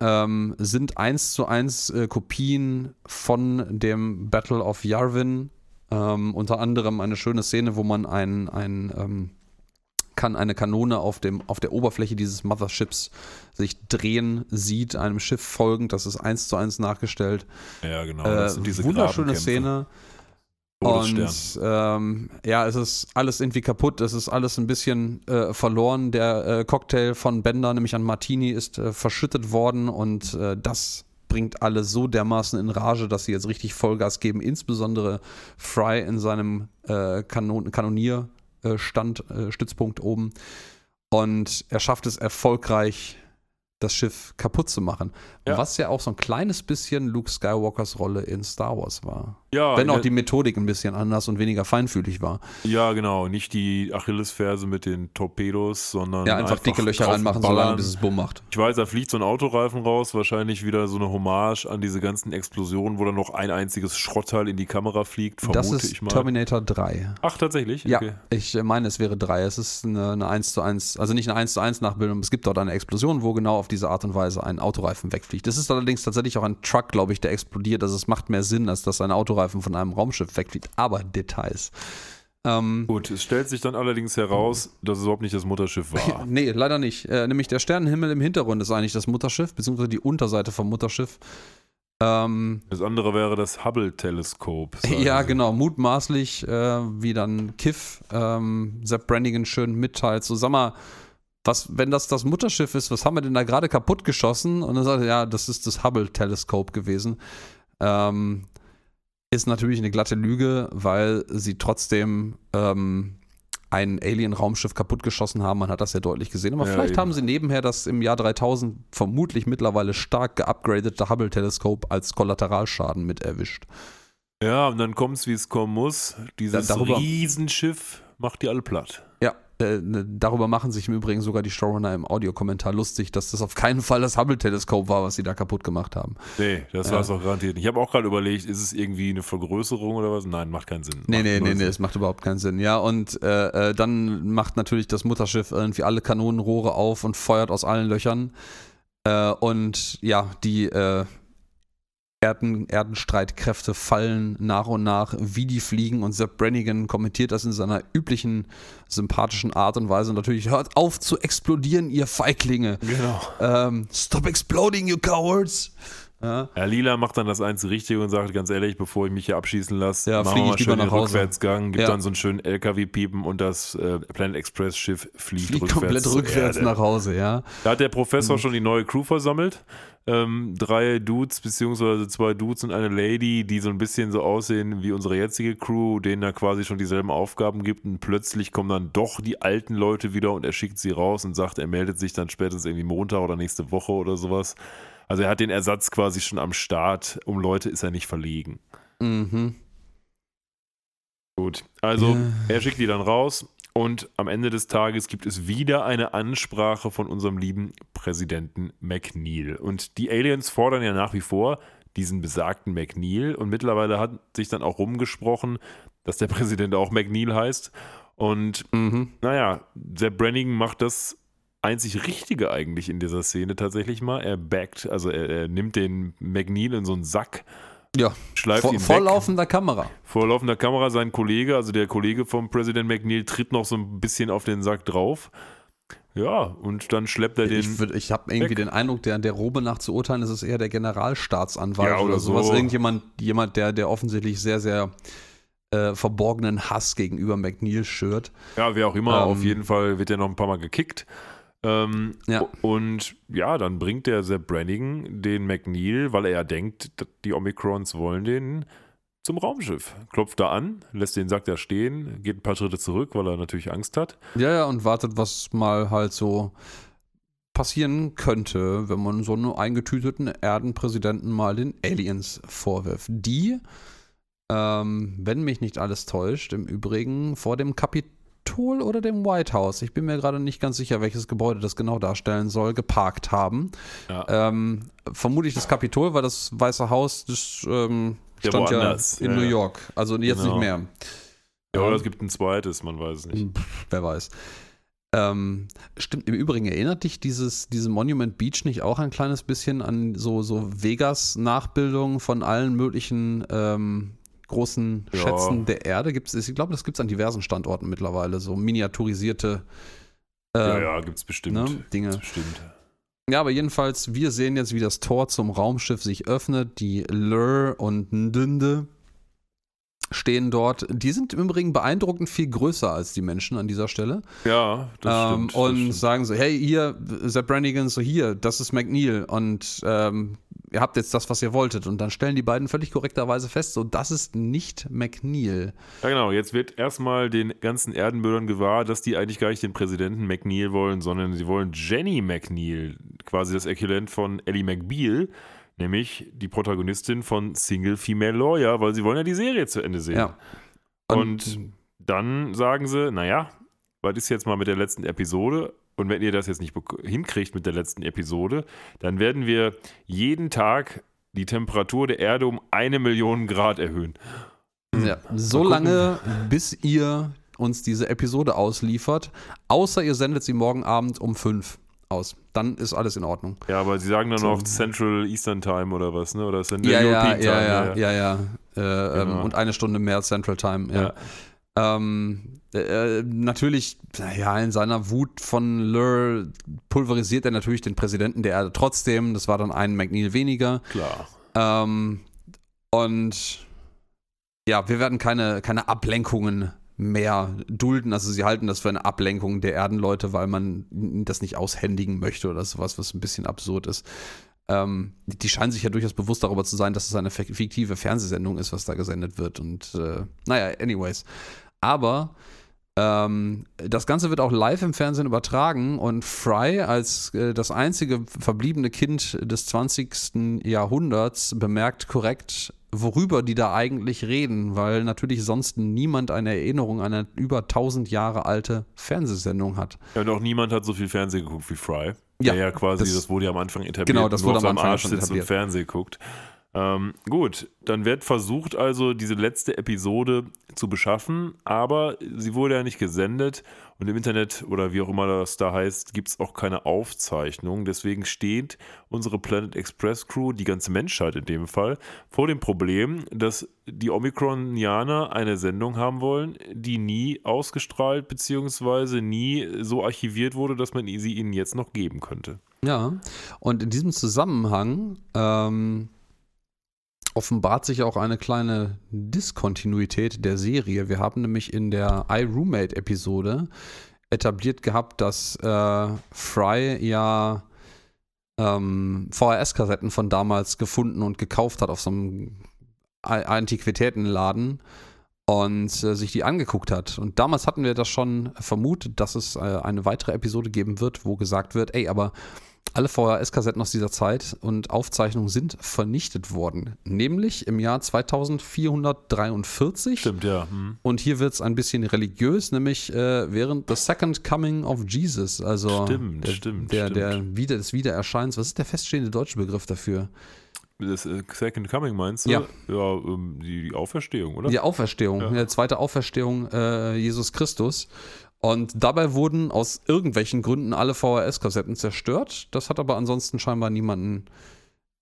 Speaker 2: ähm, sind eins zu eins äh, Kopien von dem Battle of Yarvin. Ähm, unter anderem eine schöne Szene, wo man ein, ein ähm, kann eine Kanone auf, dem, auf der Oberfläche dieses Motherships sich drehen sieht, einem Schiff folgend. Das ist eins zu eins nachgestellt.
Speaker 1: Ja, genau.
Speaker 2: Das äh, sind diese wunderschöne Szene. Und ähm, ja, es ist alles irgendwie kaputt, es ist alles ein bisschen äh, verloren. Der äh, Cocktail von Bender, nämlich an Martini, ist äh, verschüttet worden und äh, das bringt alle so dermaßen in Rage, dass sie jetzt richtig Vollgas geben, insbesondere Fry in seinem äh, Kanon Kanonierstand, äh, Stützpunkt oben. Und er schafft es erfolgreich, das Schiff kaputt zu machen. Ja. Was ja auch so ein kleines bisschen Luke Skywalkers Rolle in Star Wars war. Ja, Wenn auch die Methodik ein bisschen anders und weniger feinfühlig war.
Speaker 1: Ja, genau. Nicht die Achillesferse mit den Torpedos, sondern.
Speaker 2: Ja, einfach, einfach dicke Löcher reinmachen, solange bis es Bumm macht.
Speaker 1: Ich weiß, da fliegt so ein Autoreifen raus, wahrscheinlich wieder so eine Hommage an diese ganzen Explosionen, wo dann noch ein einziges Schrottteil in die Kamera fliegt, vermute
Speaker 2: das ist
Speaker 1: ich mal.
Speaker 2: Terminator 3.
Speaker 1: Ach, tatsächlich?
Speaker 2: Okay. Ja, ich meine, es wäre 3. Es ist eine, eine 1 zu 1, also nicht eine 1 zu 1 Nachbildung. Es gibt dort eine Explosion, wo genau auf diese Art und Weise ein Autoreifen wegfliegt. Das ist allerdings tatsächlich auch ein Truck, glaube ich, der explodiert. Also es macht mehr Sinn, als dass ein Autoreifen von einem Raumschiff wegfliegt. Aber Details.
Speaker 1: Ähm, Gut, es stellt sich dann allerdings heraus, dass es überhaupt nicht das Mutterschiff war. *laughs*
Speaker 2: nee, leider nicht. Äh, nämlich der Sternenhimmel im Hintergrund ist eigentlich das Mutterschiff, beziehungsweise die Unterseite vom Mutterschiff.
Speaker 1: Ähm, das andere wäre das Hubble-Teleskop.
Speaker 2: Ja, genau. Mutmaßlich, äh, wie dann Kiff ähm, Sepp Brannigan schön mitteilt. So, sag mal, was, wenn das das Mutterschiff ist, was haben wir denn da gerade kaputt geschossen? Und dann sagt er, ja, das ist das Hubble-Teleskop gewesen. Ähm, ist natürlich eine glatte Lüge, weil sie trotzdem ähm, ein Alien-Raumschiff kaputtgeschossen haben. Man hat das ja deutlich gesehen. Aber ja, vielleicht eben. haben sie nebenher das im Jahr 3000 vermutlich mittlerweile stark geupgradete Hubble-Teleskop als Kollateralschaden mit erwischt.
Speaker 1: Ja, und dann kommt es, wie es kommen muss. Dieses da, Riesenschiff macht die alle platt.
Speaker 2: Ja, äh, ne, darüber machen sich im Übrigen sogar die Showrunner im Audiokommentar lustig, dass das auf keinen Fall das Hubble-Teleskop war, was sie da kaputt gemacht haben.
Speaker 1: Nee, das war es auch garantiert nicht. Ich habe auch gerade überlegt, ist es irgendwie eine Vergrößerung oder was? Nein, macht keinen Sinn.
Speaker 2: Nee, macht nee, nee, nee, es macht überhaupt keinen Sinn. Ja, und äh, äh, dann macht natürlich das Mutterschiff irgendwie alle Kanonenrohre auf und feuert aus allen Löchern. Äh, und ja, die äh, Erden, Erdenstreitkräfte fallen nach und nach wie die Fliegen und Sepp Brannigan kommentiert das in seiner üblichen sympathischen Art und Weise. Und natürlich, hört auf zu explodieren, ihr Feiglinge.
Speaker 1: Genau.
Speaker 2: Ähm, Stop exploding, you cowards.
Speaker 1: Ja. Herr Lila macht dann das einzige Richtige und sagt ganz ehrlich, bevor ich mich hier abschießen lasse,
Speaker 2: ja, machen wir mal schön den
Speaker 1: Rückwärtsgang, gibt ja. dann so einen schönen LKW-Piepen und das äh, Planet Express Schiff fliegt, fliegt rückwärts,
Speaker 2: komplett rückwärts nach Hause, ja.
Speaker 1: Da hat der Professor mhm. schon die neue Crew versammelt. Ähm, drei Dudes, beziehungsweise zwei Dudes und eine Lady, die so ein bisschen so aussehen wie unsere jetzige Crew, denen er quasi schon dieselben Aufgaben gibt und plötzlich kommen dann doch die alten Leute wieder und er schickt sie raus und sagt, er meldet sich dann spätestens irgendwie Montag oder nächste Woche oder sowas. Also er hat den Ersatz quasi schon am Start. Um Leute ist er nicht verlegen.
Speaker 2: Mhm.
Speaker 1: Gut, also ja. er schickt die dann raus und am Ende des Tages gibt es wieder eine Ansprache von unserem lieben Präsidenten McNeil. Und die Aliens fordern ja nach wie vor diesen besagten McNeil und mittlerweile hat sich dann auch rumgesprochen, dass der Präsident auch McNeil heißt. Und mhm. naja, der Brannigan macht das einzig Richtige eigentlich in dieser Szene tatsächlich mal. Er backt, also er, er nimmt den McNeil in so einen Sack.
Speaker 2: Ja, schleift vor, ihn vor laufender Kamera.
Speaker 1: Vor laufender Kamera, sein Kollege, also der Kollege vom Präsident McNeil, tritt noch so ein bisschen auf den Sack drauf. Ja, und dann schleppt er den.
Speaker 2: Ich, würd- ich habe irgendwie
Speaker 1: weg.
Speaker 2: den Eindruck, der, der Robe nach zu urteilen, ist es eher der Generalstaatsanwalt
Speaker 1: Ja, oder
Speaker 2: oder sowas.
Speaker 1: so.
Speaker 2: Irgendjemand, jemand, der, der offensichtlich sehr, sehr äh, verborgenen Hass gegenüber McNeil schürt.
Speaker 1: Ja, wer auch immer,
Speaker 2: Ähm,
Speaker 1: auf jeden Fall wird er noch ein paar Mal gekickt. Ähm,
Speaker 2: Ja.
Speaker 1: Und ja, dann bringt der Sepp Brannigan den McNeil, weil er ja denkt, die Omicrons wollen den zum Raumschiff. Klopft da an, lässt den Sack da stehen, geht ein paar Schritte zurück, weil er natürlich Angst hat.
Speaker 2: Ja, ja, und wartet, was mal halt so passieren könnte, wenn man so einen eingetüteten Erdenpräsidenten mal den Aliens vorwirft. Die, ähm, wenn mich nicht alles täuscht, im Übrigen vor dem Kapitol oder dem White House, ich bin mir gerade nicht ganz sicher, welches Gebäude das genau darstellen soll, geparkt haben.
Speaker 1: Ja.
Speaker 2: Ähm, vermutlich das Kapitol, weil das Weiße Haus das, ähm, stand ja in
Speaker 1: Ja,
Speaker 2: New. York. Also jetzt
Speaker 1: Genau.
Speaker 2: nicht mehr.
Speaker 1: ja, oder es gibt ein zweites, man weiß es nicht.
Speaker 2: Wer weiß. Ähm, stimmt, im Übrigen erinnert dich dieses, diese Monument Beach nicht auch ein kleines bisschen an so, so Vegas-Nachbildungen von allen möglichen ähm, großen
Speaker 1: Ja.
Speaker 2: Schätzen der Erde? Gibt's, ich glaube, das gibt es an diversen Standorten mittlerweile, so miniaturisierte äh,
Speaker 1: ja, ja, gibt's bestimmt.
Speaker 2: ne, Dinge.
Speaker 1: Gibt's bestimmt.
Speaker 2: Ja, aber jedenfalls, wir sehen jetzt, wie das Tor zum Raumschiff sich öffnet. Die Lur und Ndünde stehen dort. Die sind im Übrigen beeindruckend viel größer als die Menschen an dieser Stelle.
Speaker 1: Ja, das
Speaker 2: Ähm,
Speaker 1: stimmt. das
Speaker 2: und
Speaker 1: stimmt.
Speaker 2: sagen so, hey, hier, Sepp Brannigan, so hier, das ist McNeil und ähm, ihr habt jetzt das, was ihr wolltet. Und dann stellen die beiden völlig korrekterweise fest, so, das ist nicht McNeil.
Speaker 1: Ja, genau. Jetzt wird erstmal den ganzen Erdenbürgern gewahr, dass die eigentlich gar nicht den Präsidenten McNeil wollen, sondern sie wollen Jenny McNeil, quasi das Äquivalent von Ellie McBeal, nämlich die Protagonistin von Single Female Lawyer, weil sie wollen ja die Serie zu Ende sehen.
Speaker 2: Ja.
Speaker 1: Und, dann sagen sie, naja, was ist jetzt mal mit der letzten Episode? Und wenn ihr das jetzt nicht hinkriegt mit der letzten Episode, dann werden wir jeden Tag die Temperatur der Erde um eine Million Grad erhöhen.
Speaker 2: Ja, so lange, bis ihr uns diese Episode ausliefert, außer ihr sendet sie morgen Abend um 5 aus. Dann ist alles in Ordnung.
Speaker 1: Ja, aber sie sagen dann
Speaker 2: So.
Speaker 1: noch Central Eastern Time oder was, ne? Oder Central
Speaker 2: Ja, ja,
Speaker 1: European
Speaker 2: ja,
Speaker 1: Time.
Speaker 2: ja, ja, ja. Äh, ähm,
Speaker 1: Genau.
Speaker 2: und eine Stunde mehr Central Time, ja. Ähm, äh, natürlich, ja, in seiner Wut von Lur pulverisiert er natürlich den Präsidenten der Erde trotzdem. Das war dann ein McNeil weniger.
Speaker 1: Klar.
Speaker 2: Ähm, und ja, wir werden keine, keine Ablenkungen mehr dulden. Also sie halten das für eine Ablenkung der Erdenleute, weil man das nicht aushändigen möchte oder sowas, was ein bisschen absurd ist. Ähm, die scheinen sich ja durchaus bewusst darüber zu sein, dass es eine fik- fiktive Fernsehsendung ist, was da gesendet wird. Und äh, naja, anyways. Aber ähm, das Ganze wird auch live im Fernsehen übertragen und Fry als äh, das einzige verbliebene Kind des 20. Jahrhunderts bemerkt korrekt, worüber die da eigentlich reden, weil natürlich sonst niemand eine Erinnerung an eine über 1000 Jahre alte Fernsehsendung hat.
Speaker 1: Ja, und auch niemand hat so viel Fernsehen geguckt wie Fry.
Speaker 2: Ja,
Speaker 1: der ja quasi, das,
Speaker 2: das-
Speaker 1: wurde ja am Anfang etabliert.
Speaker 2: Genau, das wurde am Anfang
Speaker 1: Arsch sitzt
Speaker 2: etabliert.
Speaker 1: und Fernsehen guckt. Ähm, gut, dann wird versucht also diese letzte Episode zu beschaffen, aber sie wurde ja nicht gesendet und im Internet oder wie auch immer das da heißt, gibt es auch keine Aufzeichnung. Deswegen steht unsere Planet Express Crew, die ganze Menschheit in dem Fall, vor dem Problem, dass die Omikronianer eine Sendung haben wollen, die nie ausgestrahlt bzw. nie so archiviert wurde, dass man sie ihnen jetzt noch geben könnte.
Speaker 2: Ja, und in diesem Zusammenhang ähm, offenbart sich auch eine kleine Diskontinuität der Serie. Wir haben nämlich in der iRoommate-Episode etabliert gehabt, dass äh, Fry ja ähm, VHS-Kassetten von damals gefunden und gekauft hat auf so einem Antiquitätenladen und äh, sich die angeguckt hat. Und damals hatten wir das schon vermutet, dass es äh, eine weitere Episode geben wird, wo gesagt wird, ey, aber alle VHS-Kassetten aus dieser Zeit und Aufzeichnungen sind vernichtet worden. Nämlich im Jahr 2443.
Speaker 1: Stimmt, ja. Hm.
Speaker 2: Und hier wird es ein bisschen religiös, nämlich äh, während The Second Coming of Jesus. Also
Speaker 1: Stimmt,
Speaker 2: der,
Speaker 1: stimmt,
Speaker 2: der,
Speaker 1: stimmt.
Speaker 2: der Wieder, des Wiedererscheins. Was ist der feststehende deutsche Begriff dafür?
Speaker 1: Das äh, Second Coming meinst du?
Speaker 2: Ja.
Speaker 1: Ja, ähm, die, die Auferstehung, oder?
Speaker 2: Die Auferstehung,
Speaker 1: Ja.
Speaker 2: die zweite Auferstehung äh, Jesus Christus. Und dabei wurden aus irgendwelchen Gründen alle VHS-Kassetten zerstört. Das hat aber ansonsten scheinbar niemanden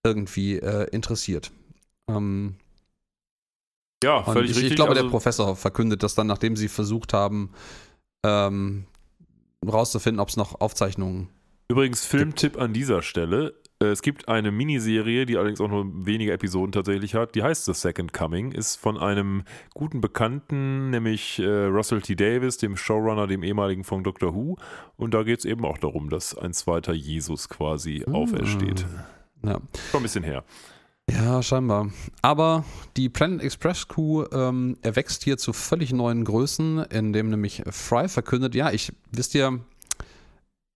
Speaker 2: irgendwie äh, interessiert. Ähm,
Speaker 1: Ja, völlig
Speaker 2: ich,
Speaker 1: richtig.
Speaker 2: ich glaube, der
Speaker 1: also,
Speaker 2: Professor verkündet das dann, nachdem sie versucht haben, ähm, rauszufinden, ob es noch Aufzeichnungen
Speaker 1: Übrigens, Filmtipp an dieser Stelle. Äh, Es gibt eine Miniserie, die allerdings auch nur wenige Episoden tatsächlich hat. Die heißt The Second Coming, ist von einem guten Bekannten, nämlich äh, Russell T. Davis, dem Showrunner, dem ehemaligen von Doctor Who. Und da geht es eben auch darum, dass ein zweiter Jesus quasi aufersteht.
Speaker 2: Ja.
Speaker 1: Schon ein bisschen her.
Speaker 2: Ja, scheinbar. Aber die Planet Express Crew ähm, erwächst hier zu völlig neuen Größen, indem nämlich Fry verkündet, ja, ich, wisst ihr,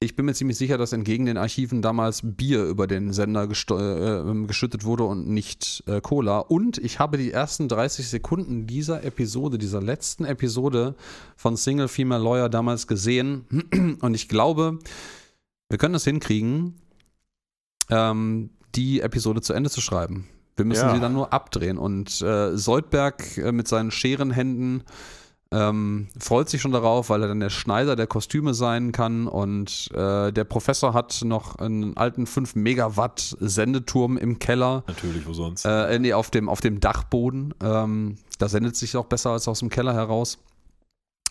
Speaker 2: ich bin mir ziemlich sicher, dass entgegen den Archiven damals Bier über den Sender äh, geschüttet wurde und nicht äh, Cola. Und ich habe die ersten 30 Sekunden dieser Episode, dieser letzten Episode von Single Female Lawyer damals gesehen. *clears throat* Und ich glaube, wir können das hinkriegen, ähm, die Episode zu Ende zu schreiben. Wir müssen
Speaker 1: Ja.
Speaker 2: sie dann nur abdrehen. Und äh, Soldberg äh, mit seinen Scherenhänden ähm, freut sich schon darauf, weil er dann der Schneider der Kostüme sein kann. Und äh, der Professor hat noch einen alten 5 Megawatt Sendeturm im Keller.
Speaker 1: Natürlich, wo sonst.
Speaker 2: Äh, nee, auf dem, auf dem Dachboden. Ähm, da sendet sich auch besser als aus dem Keller heraus.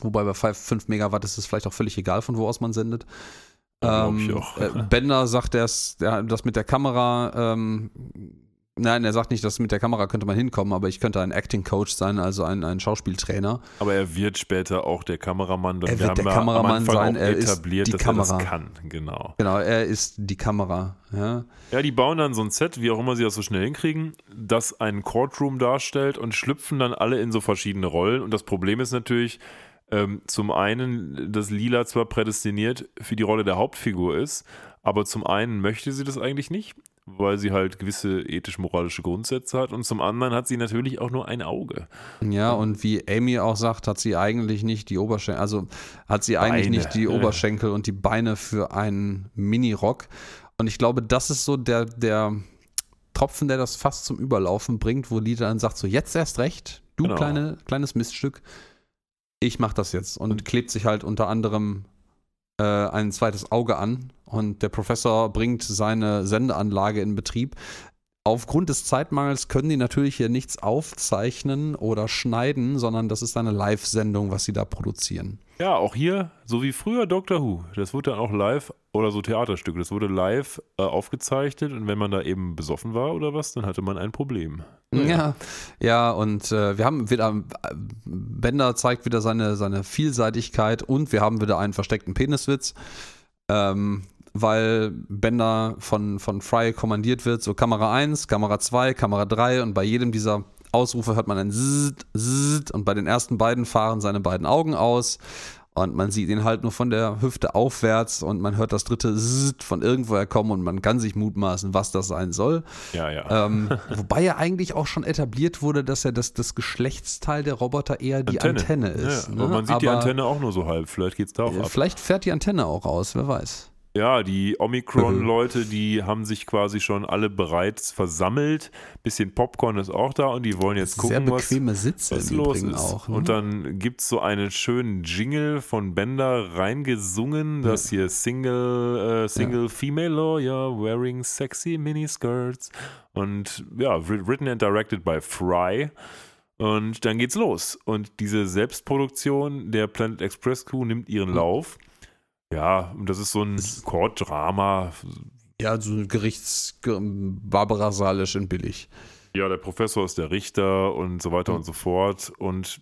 Speaker 2: Wobei bei 5 Megawatt ist es vielleicht auch völlig egal, von wo aus man sendet.
Speaker 1: Glaub ich
Speaker 2: Ähm,
Speaker 1: auch.
Speaker 2: äh, Bender sagt, das, der, das mit der Kamera, ähm, nein, er sagt nicht, dass mit der Kamera könnte man hinkommen, aber ich könnte ein Acting Coach sein, also ein, ein Schauspieltrainer.
Speaker 1: Aber er wird später auch der Kameramann.
Speaker 2: Er
Speaker 1: Wir
Speaker 2: wird der Kameramann sein, er ist die
Speaker 1: dass
Speaker 2: Kamera.
Speaker 1: er das kann. Genau.
Speaker 2: Genau, er ist die Kamera. Ja.
Speaker 1: Ja, die bauen dann so ein Set, wie auch immer sie das so schnell hinkriegen, das einen Courtroom darstellt und schlüpfen dann alle in so verschiedene Rollen. Und das Problem ist natürlich, ähm, zum einen, dass Lila zwar prädestiniert für die Rolle der Hauptfigur ist, aber zum einen möchte sie das eigentlich nicht, weil sie halt gewisse ethisch-moralische Grundsätze hat. Und zum anderen hat sie natürlich auch nur ein Auge.
Speaker 2: Ja, und wie Amy auch sagt, hat sie eigentlich nicht die Oberschenkel, also hat sie eigentlich
Speaker 1: Beine.
Speaker 2: nicht die. Oberschenkel und die Beine für einen Mini-Rock. Und ich glaube, das ist so der, der Tropfen, der das fast zum Überlaufen bringt, wo Lita dann sagt, so jetzt erst recht, du
Speaker 1: Genau.
Speaker 2: kleine, kleines Miststück, ich mach das jetzt. Und klebt sich halt unter anderem äh, ein zweites Auge an und der Professor bringt seine Sendeanlage in Betrieb. Aufgrund des Zeitmangels können die natürlich hier nichts aufzeichnen oder schneiden, sondern das ist eine Live-Sendung, was sie da produzieren.
Speaker 1: Ja, auch hier, so wie früher Doctor Who. Das wurde dann auch live oder so Theaterstücke. Das wurde live äh, aufgezeichnet und wenn man da eben besoffen war oder was, dann hatte man ein Problem.
Speaker 2: Ja, ja, und äh, wir haben wieder, äh, Bender zeigt wieder seine, seine Vielseitigkeit und wir haben wieder einen versteckten Peniswitz, ähm, weil Bender von, von Fry kommandiert wird, so Kamera 1, Kamera 2, Kamera 3 und bei jedem dieser Ausrufe hört man ein Zzt, Zzt und bei den ersten beiden fahren seine beiden Augen aus und man sieht ihn halt nur von der Hüfte aufwärts und man hört das dritte Zzt von irgendwoher kommen und man kann sich mutmaßen, was das sein soll.
Speaker 1: Ja, ja.
Speaker 2: Ähm, *laughs* wobei ja eigentlich auch schon etabliert wurde, dass ja das, das Geschlechtsteil der Roboter eher die Antenne, ist.
Speaker 1: Ja,
Speaker 2: ne?
Speaker 1: aber man sieht die
Speaker 2: Aber,
Speaker 1: Antenne auch nur so halb. Vielleicht geht's da auch
Speaker 2: äh,
Speaker 1: ab.
Speaker 2: Vielleicht fährt die Antenne auch aus, wer weiß.
Speaker 1: Ja, die
Speaker 2: Mhm.
Speaker 1: Omikron-Leute, die haben sich quasi schon alle bereits versammelt. Bisschen Popcorn ist auch da und die wollen jetzt gucken, was, was los ist.
Speaker 2: auch. Ne?
Speaker 1: Und dann gibt es so einen schönen Jingle von Bender reingesungen, das hier Single, äh, Single Female Lawyer wearing sexy miniskirts. Und ja, wri- written and directed by Fry. Und dann geht's los. Und diese Selbstproduktion der Planet Express Crew nimmt ihren
Speaker 2: Mhm.
Speaker 1: Lauf. Ja, und das ist so ein Court-Drama.
Speaker 2: ja, so Gerichts Barbara Salisch in billig.
Speaker 1: Ja, der Professor ist der Richter und so weiter
Speaker 2: Mhm.
Speaker 1: und so fort. Und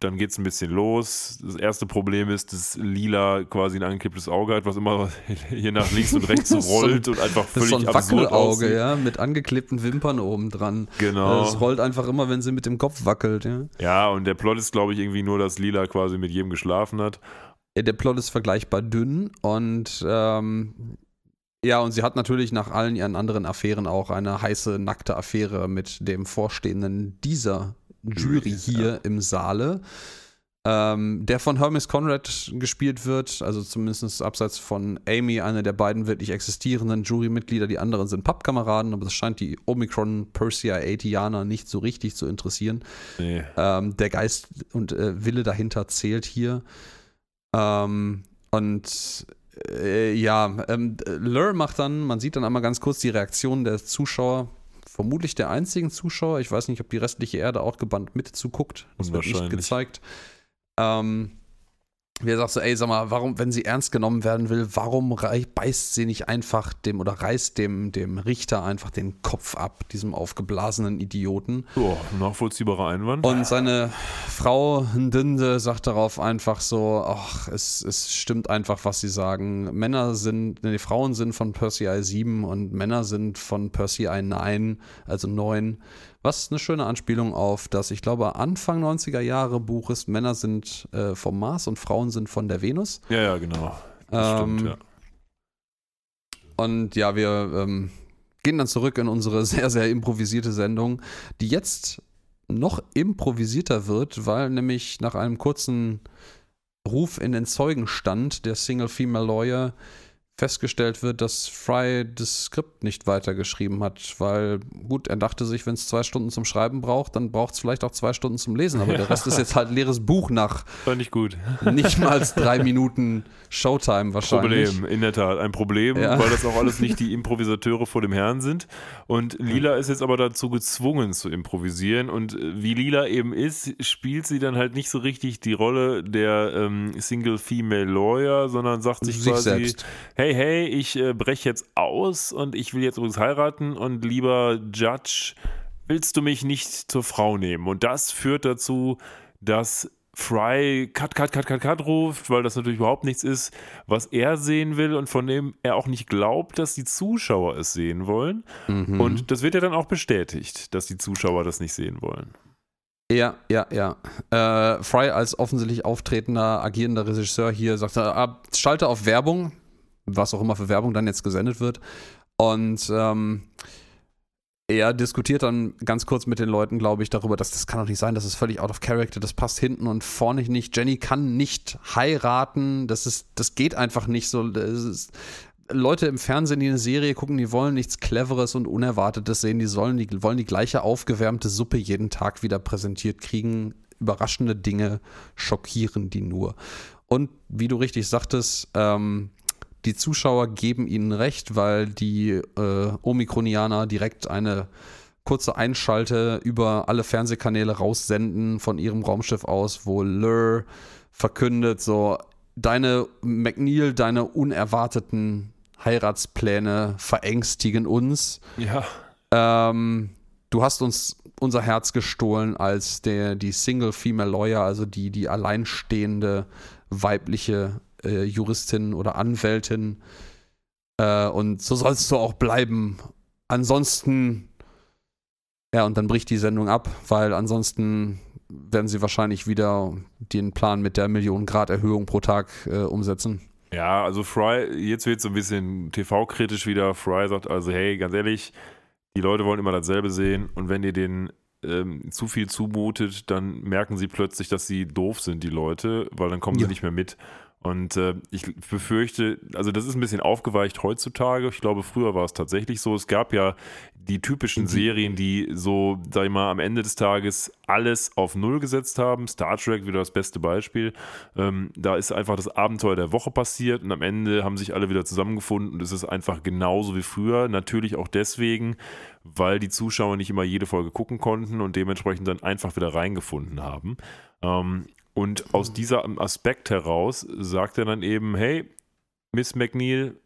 Speaker 1: dann geht es ein bisschen los. Das erste Problem ist, dass Lila quasi ein angekipptes Auge hat, was immer *laughs* hier nach links und rechts
Speaker 2: Das *laughs* ist so ein-
Speaker 1: rollt und einfach
Speaker 2: Das ist
Speaker 1: völlig
Speaker 2: so ein Wackelauge, ja, mit angeklebten Wimpern oben dran.
Speaker 1: Genau.
Speaker 2: Es rollt einfach immer, wenn sie mit dem Kopf wackelt, ja.
Speaker 1: Ja, und der Plot ist, glaube ich, irgendwie nur, dass Lila quasi mit jedem geschlafen hat.
Speaker 2: Ja, Der Plot ist vergleichbar dünn und ähm, ja, und sie hat natürlich nach allen ihren anderen Affären auch eine heiße, nackte Affäre mit dem Vorstehenden dieser Jury hier im Saale, ähm, der von Hermes Conrad gespielt wird, also zumindest abseits von Amy, eine der beiden wirklich existierenden Jurymitglieder. Die anderen sind Pappkameraden, aber das scheint die Omicron Persea 80aner nicht so richtig zu interessieren.
Speaker 1: Nee.
Speaker 2: Ähm, der Geist und äh, Wille dahinter zählt hier. Ähm, und äh, ja, ähm, Lur macht dann, man sieht dann einmal ganz kurz die Reaktion der Zuschauer, vermutlich der einzigen Zuschauer. Ich weiß nicht, ob die restliche Erde auch gebannt mit zuguckt. Das wird nicht gezeigt. Ähm, wie er sagt so, ey, sag mal, warum, wenn sie ernst genommen werden will, warum beißt sie nicht einfach dem oder reißt dem, dem Richter einfach den Kopf ab, diesem aufgeblasenen Idioten?
Speaker 1: Ja, nachvollziehbarer Einwand.
Speaker 2: Und seine Frau Ndinde sagt darauf einfach so, ach, es, es stimmt einfach, was sie sagen. Männer sind, nee, Frauen sind von Percy I7 und Männer sind von Percy I9, also 9. Was eine schöne Anspielung auf das, ich glaube, Anfang 90er Jahre Buch ist, Männer sind äh, vom Mars und Frauen sind von der Venus.
Speaker 1: ja, ja, genau. Das
Speaker 2: Ähm,
Speaker 1: stimmt, ja.
Speaker 2: Und ja, wir ähm, gehen dann zurück in unsere *laughs* sehr, sehr improvisierte Sendung, die jetzt noch improvisierter wird, weil nämlich nach einem kurzen Ruf in den Zeugenstand der Single Female Lawyer festgestellt wird, dass Fry das Skript nicht weitergeschrieben hat, weil gut, er dachte sich, wenn es zwei Stunden zum Schreiben braucht, dann braucht es vielleicht auch zwei Stunden zum Lesen, aber der *laughs* Rest ist jetzt halt leeres Buch nach
Speaker 1: Fand ich gut.
Speaker 2: nicht mal drei Minuten Showtime wahrscheinlich.
Speaker 1: Problem, in der Tat. Ein Problem,
Speaker 2: Ja.
Speaker 1: weil das auch alles nicht die Improvisateure vor dem Herrn sind. Und Lila ist jetzt aber dazu gezwungen zu improvisieren. Und äh, wie Lila eben ist, spielt sie dann halt nicht so richtig die Rolle der ähm, Single Female Lawyer, sondern sagt sich,
Speaker 2: Sich
Speaker 1: quasi,
Speaker 2: selbst.
Speaker 1: hey, hey, ich äh, breche jetzt aus und ich will jetzt übrigens heiraten und lieber Judge, willst du mich nicht zur Frau nehmen? Und das führt dazu, dass Fry Cut, Cut, Cut, Cut, Cut ruft, weil das natürlich überhaupt nichts ist, was er sehen will und von dem er auch nicht glaubt, dass die Zuschauer es sehen wollen.
Speaker 2: Mhm.
Speaker 1: Und das wird ja dann auch bestätigt, dass die Zuschauer das nicht sehen wollen.
Speaker 2: Ja, ja, ja. Äh, Fry als offensichtlich auftretender, agierender Regisseur hier sagt, er, ah, schalte auf Werbung, was auch immer für Werbung dann jetzt gesendet wird. Und ähm, er diskutiert dann ganz kurz mit den Leuten, glaube ich, darüber, dass das kann doch nicht sein, das ist völlig out of character, das passt hinten und vorne nicht. Jenny kann nicht heiraten, das ist, das geht einfach nicht so. Leute im Fernsehen, die eine Serie gucken, die wollen nichts Cleveres und Unerwartetes sehen, die sollen, die wollen die gleiche aufgewärmte Suppe jeden Tag wieder präsentiert kriegen. Überraschende Dinge schockieren die nur. Und wie du richtig sagtest, ähm, die Zuschauer geben ihnen recht, weil die äh, Omikronianer direkt eine kurze Einschalte über alle Fernsehkanäle raussenden von ihrem Raumschiff aus, wo Lur verkündet, so deine McNeil, deine unerwarteten Heiratspläne verängstigen uns.
Speaker 1: Ja.
Speaker 2: Ähm, du hast uns unser Herz gestohlen als der, die Single Female Lawyer, also die, die alleinstehende weibliche äh, Juristin oder Anwältin. Äh, und so sollst du auch bleiben. Ansonsten, ja, und dann bricht die Sendung ab, weil ansonsten werden sie wahrscheinlich wieder den Plan mit der Millionen-Grad-Erhöhung pro Tag äh, umsetzen.
Speaker 1: Ja, also Fry, jetzt wird es so ein bisschen TV-kritisch wieder. Fry sagt also, hey, ganz ehrlich, die Leute wollen immer dasselbe sehen und wenn ihr denen ähm, zu viel zumutet, dann merken sie plötzlich, dass sie doof sind, die Leute, weil dann kommen
Speaker 2: Ja.
Speaker 1: sie nicht mehr mit. Und äh, ich befürchte, also das ist ein bisschen aufgeweicht heutzutage. Ich glaube, früher war es tatsächlich so. Es gab ja die typischen
Speaker 2: Mhm.
Speaker 1: Serien, die so, sag ich mal, am Ende des Tages alles auf Null gesetzt haben. Star Trek wieder das beste Beispiel. Ähm, da ist einfach das Abenteuer der Woche passiert und am Ende haben sich alle wieder zusammengefunden und es ist einfach genauso wie früher. Natürlich auch deswegen, weil die Zuschauer nicht immer jede Folge gucken konnten und dementsprechend dann einfach wieder reingefunden haben. Ähm, und aus diesem Aspekt heraus sagt er dann eben, hey, Miss McNeil,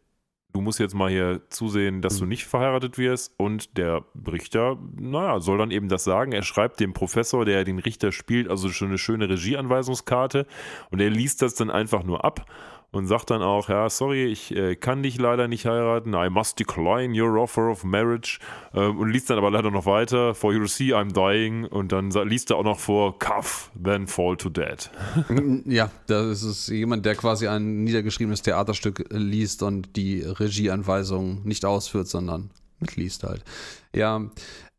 Speaker 1: du musst jetzt mal hier zusehen, dass du nicht verheiratet wirst. Und der Richter, naja, soll dann eben das sagen. Er schreibt dem Professor, der den Richter spielt, also schon eine schöne Regieanweisungskarte. Und er liest das dann einfach nur ab und sagt dann auch, ja, sorry, ich äh, kann dich leider nicht heiraten. I must decline your offer of marriage. Ähm, und liest dann aber leider noch weiter, for you see I'm dying. Und dann liest er auch noch vor, cuff, then fall to dead. *laughs*
Speaker 2: Ja, das ist jemand, der quasi ein niedergeschriebenes Theaterstück liest und die Regieanweisung nicht ausführt, sondern mitliest halt. Ja,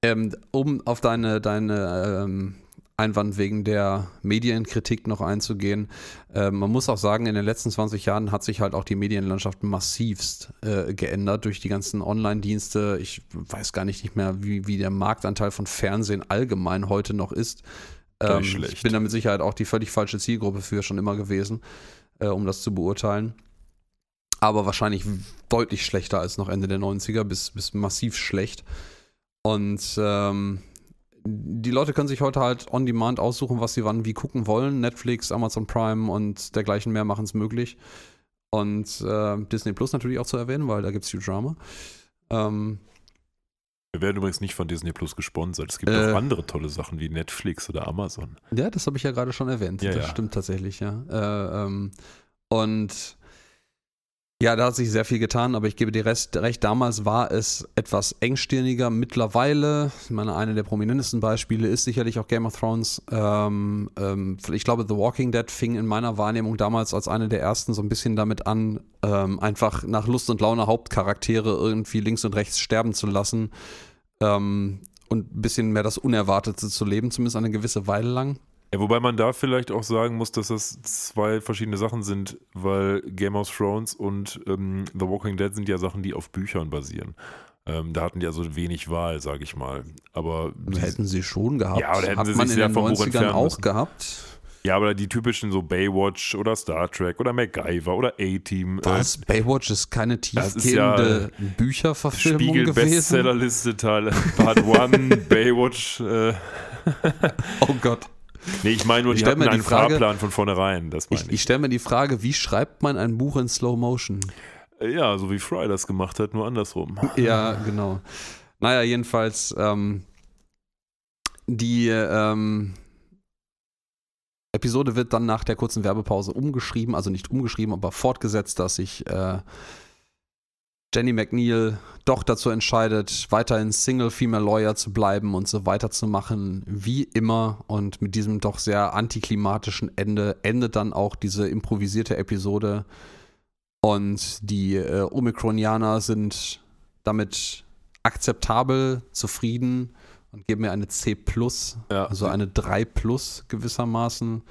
Speaker 2: ähm, um auf deine, deine ähm, Einwand wegen der Medienkritik noch einzugehen. Ähm, man muss auch sagen, in den letzten 20 Jahren hat sich halt auch die Medienlandschaft massivst äh, geändert durch die ganzen Online-Dienste. Ich weiß gar nicht, nicht mehr, wie, wie der Marktanteil von Fernsehen allgemein heute noch ist. Ähm, ich bin da mit Sicherheit auch die völlig falsche Zielgruppe für schon immer gewesen, äh, um das zu beurteilen. Aber wahrscheinlich deutlich schlechter als noch Ende der 90er, bis, bis massiv schlecht. Und ähm, die Leute können sich heute halt on demand aussuchen, was sie wann wie gucken wollen. Netflix, Amazon Prime und dergleichen mehr machen es möglich. Und äh, Disney Plus natürlich auch zu erwähnen, weil da gibt es Futurama. Ähm,
Speaker 1: Wir werden übrigens nicht von Disney Plus gesponsert. Es gibt
Speaker 2: Äh.
Speaker 1: auch andere tolle Sachen wie Netflix oder Amazon.
Speaker 2: Ja, das habe ich ja gerade schon erwähnt.
Speaker 1: Ja,
Speaker 2: das
Speaker 1: ja.
Speaker 2: stimmt tatsächlich, ja. Äh, ähm, und ja, da hat sich sehr viel getan, aber ich gebe dir Rest, recht, damals war es etwas engstirniger. Mittlerweile, ich meine, eine der prominentesten Beispiele ist sicherlich auch Game of Thrones. Ähm, ähm, ich glaube, The Walking Dead fing in meiner Wahrnehmung damals als eine der ersten so ein bisschen damit an, ähm, einfach nach Lust und Laune Hauptcharaktere irgendwie links und rechts sterben zu lassen. Ähm, und ein bisschen mehr das Unerwartete zu leben, zumindest eine gewisse Weile lang.
Speaker 1: Ja, wobei man da vielleicht auch sagen muss, dass das zwei verschiedene Sachen sind, weil Game of Thrones und ähm, The Walking Dead sind ja Sachen, die auf Büchern basieren. Ähm, da hatten die also wenig Wahl, sage ich mal. Aber die-
Speaker 2: Hätten sie schon gehabt.
Speaker 1: Ja, oder hätten
Speaker 2: Hat
Speaker 1: sie
Speaker 2: man
Speaker 1: sich
Speaker 2: in
Speaker 1: sehr
Speaker 2: den
Speaker 1: vom Buch
Speaker 2: 90ern
Speaker 1: entfernen
Speaker 2: auch
Speaker 1: müssen.
Speaker 2: gehabt.
Speaker 1: ja, aber die typischen so Baywatch oder Star Trek oder MacGyver oder A-Team. äh,
Speaker 2: Was? Baywatch ist keine
Speaker 1: ist ja,
Speaker 2: tiefgehende Bücherverfilmung
Speaker 1: Spiegel
Speaker 2: gewesen?
Speaker 1: Bestsellerliste Teil Part 1 *laughs* Baywatch. Äh,
Speaker 2: Oh Gott.
Speaker 1: Nee, ich meine nur,
Speaker 2: Ich
Speaker 1: die hatten einen
Speaker 2: Frage-
Speaker 1: Fahrplan von vornherein. Das meine
Speaker 2: Ich,
Speaker 1: ich.
Speaker 2: ich stelle mir die Frage, wie schreibt man ein Buch in Slow Motion?
Speaker 1: Ja, so wie Fry das gemacht hat, nur andersrum. *laughs*
Speaker 2: Ja, genau. Naja, jedenfalls, ähm, die ähm, Episode wird dann nach der kurzen Werbepause umgeschrieben, also nicht umgeschrieben, aber fortgesetzt, dass sich äh, Jenny McNeil doch dazu entscheidet, weiterhin Single Female Lawyer zu bleiben und so weiterzumachen wie immer. Und mit diesem doch sehr antiklimatischen Ende endet dann auch diese improvisierte Episode. Und die äh, Omikronianer sind damit akzeptabel, zufrieden und geben mir eine C+,
Speaker 1: Ja.
Speaker 2: also eine 3 gewissermaßen.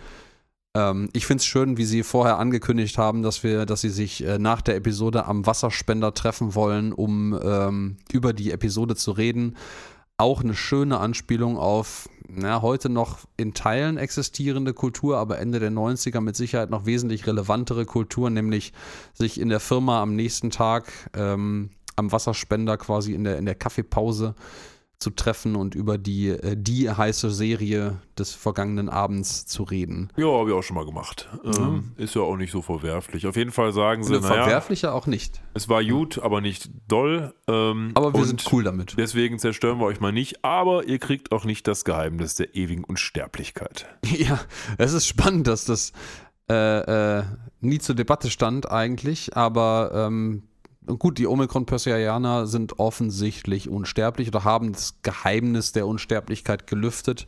Speaker 2: Ähm, ich finde es schön, wie sie vorher angekündigt haben, dass wir, dass sie sich äh, nach der Episode am Wasserspender treffen wollen, um ähm, über die Episode zu reden. Auch eine schöne Anspielung auf na, heute noch in Teilen existierende Kultur, aber Ende der 90er mit Sicherheit noch wesentlich relevantere Kultur, nämlich sich in der Firma am nächsten Tag ähm, am Wasserspender quasi in der, in der Kaffeepause zu treffen und über die, äh, die heiße Serie des vergangenen Abends zu reden.
Speaker 1: Ja, habe ich auch schon mal gemacht. Ähm, ist ja auch nicht so verwerflich. Auf jeden Fall sagen sie,
Speaker 2: Ne,
Speaker 1: naja,
Speaker 2: Verwerflicher auch nicht.
Speaker 1: es war gut, aber nicht doll. Ähm,
Speaker 2: Aber wir sind cool damit.
Speaker 1: Deswegen zerstören wir euch mal nicht, aber ihr kriegt auch nicht das Geheimnis der ewigen Unsterblichkeit. *laughs*
Speaker 2: Ja, es ist spannend, dass das äh, äh, nie zur Debatte stand eigentlich, aber ähm, gut, die Omikron-Persianer sind offensichtlich unsterblich oder haben das Geheimnis der Unsterblichkeit gelüftet.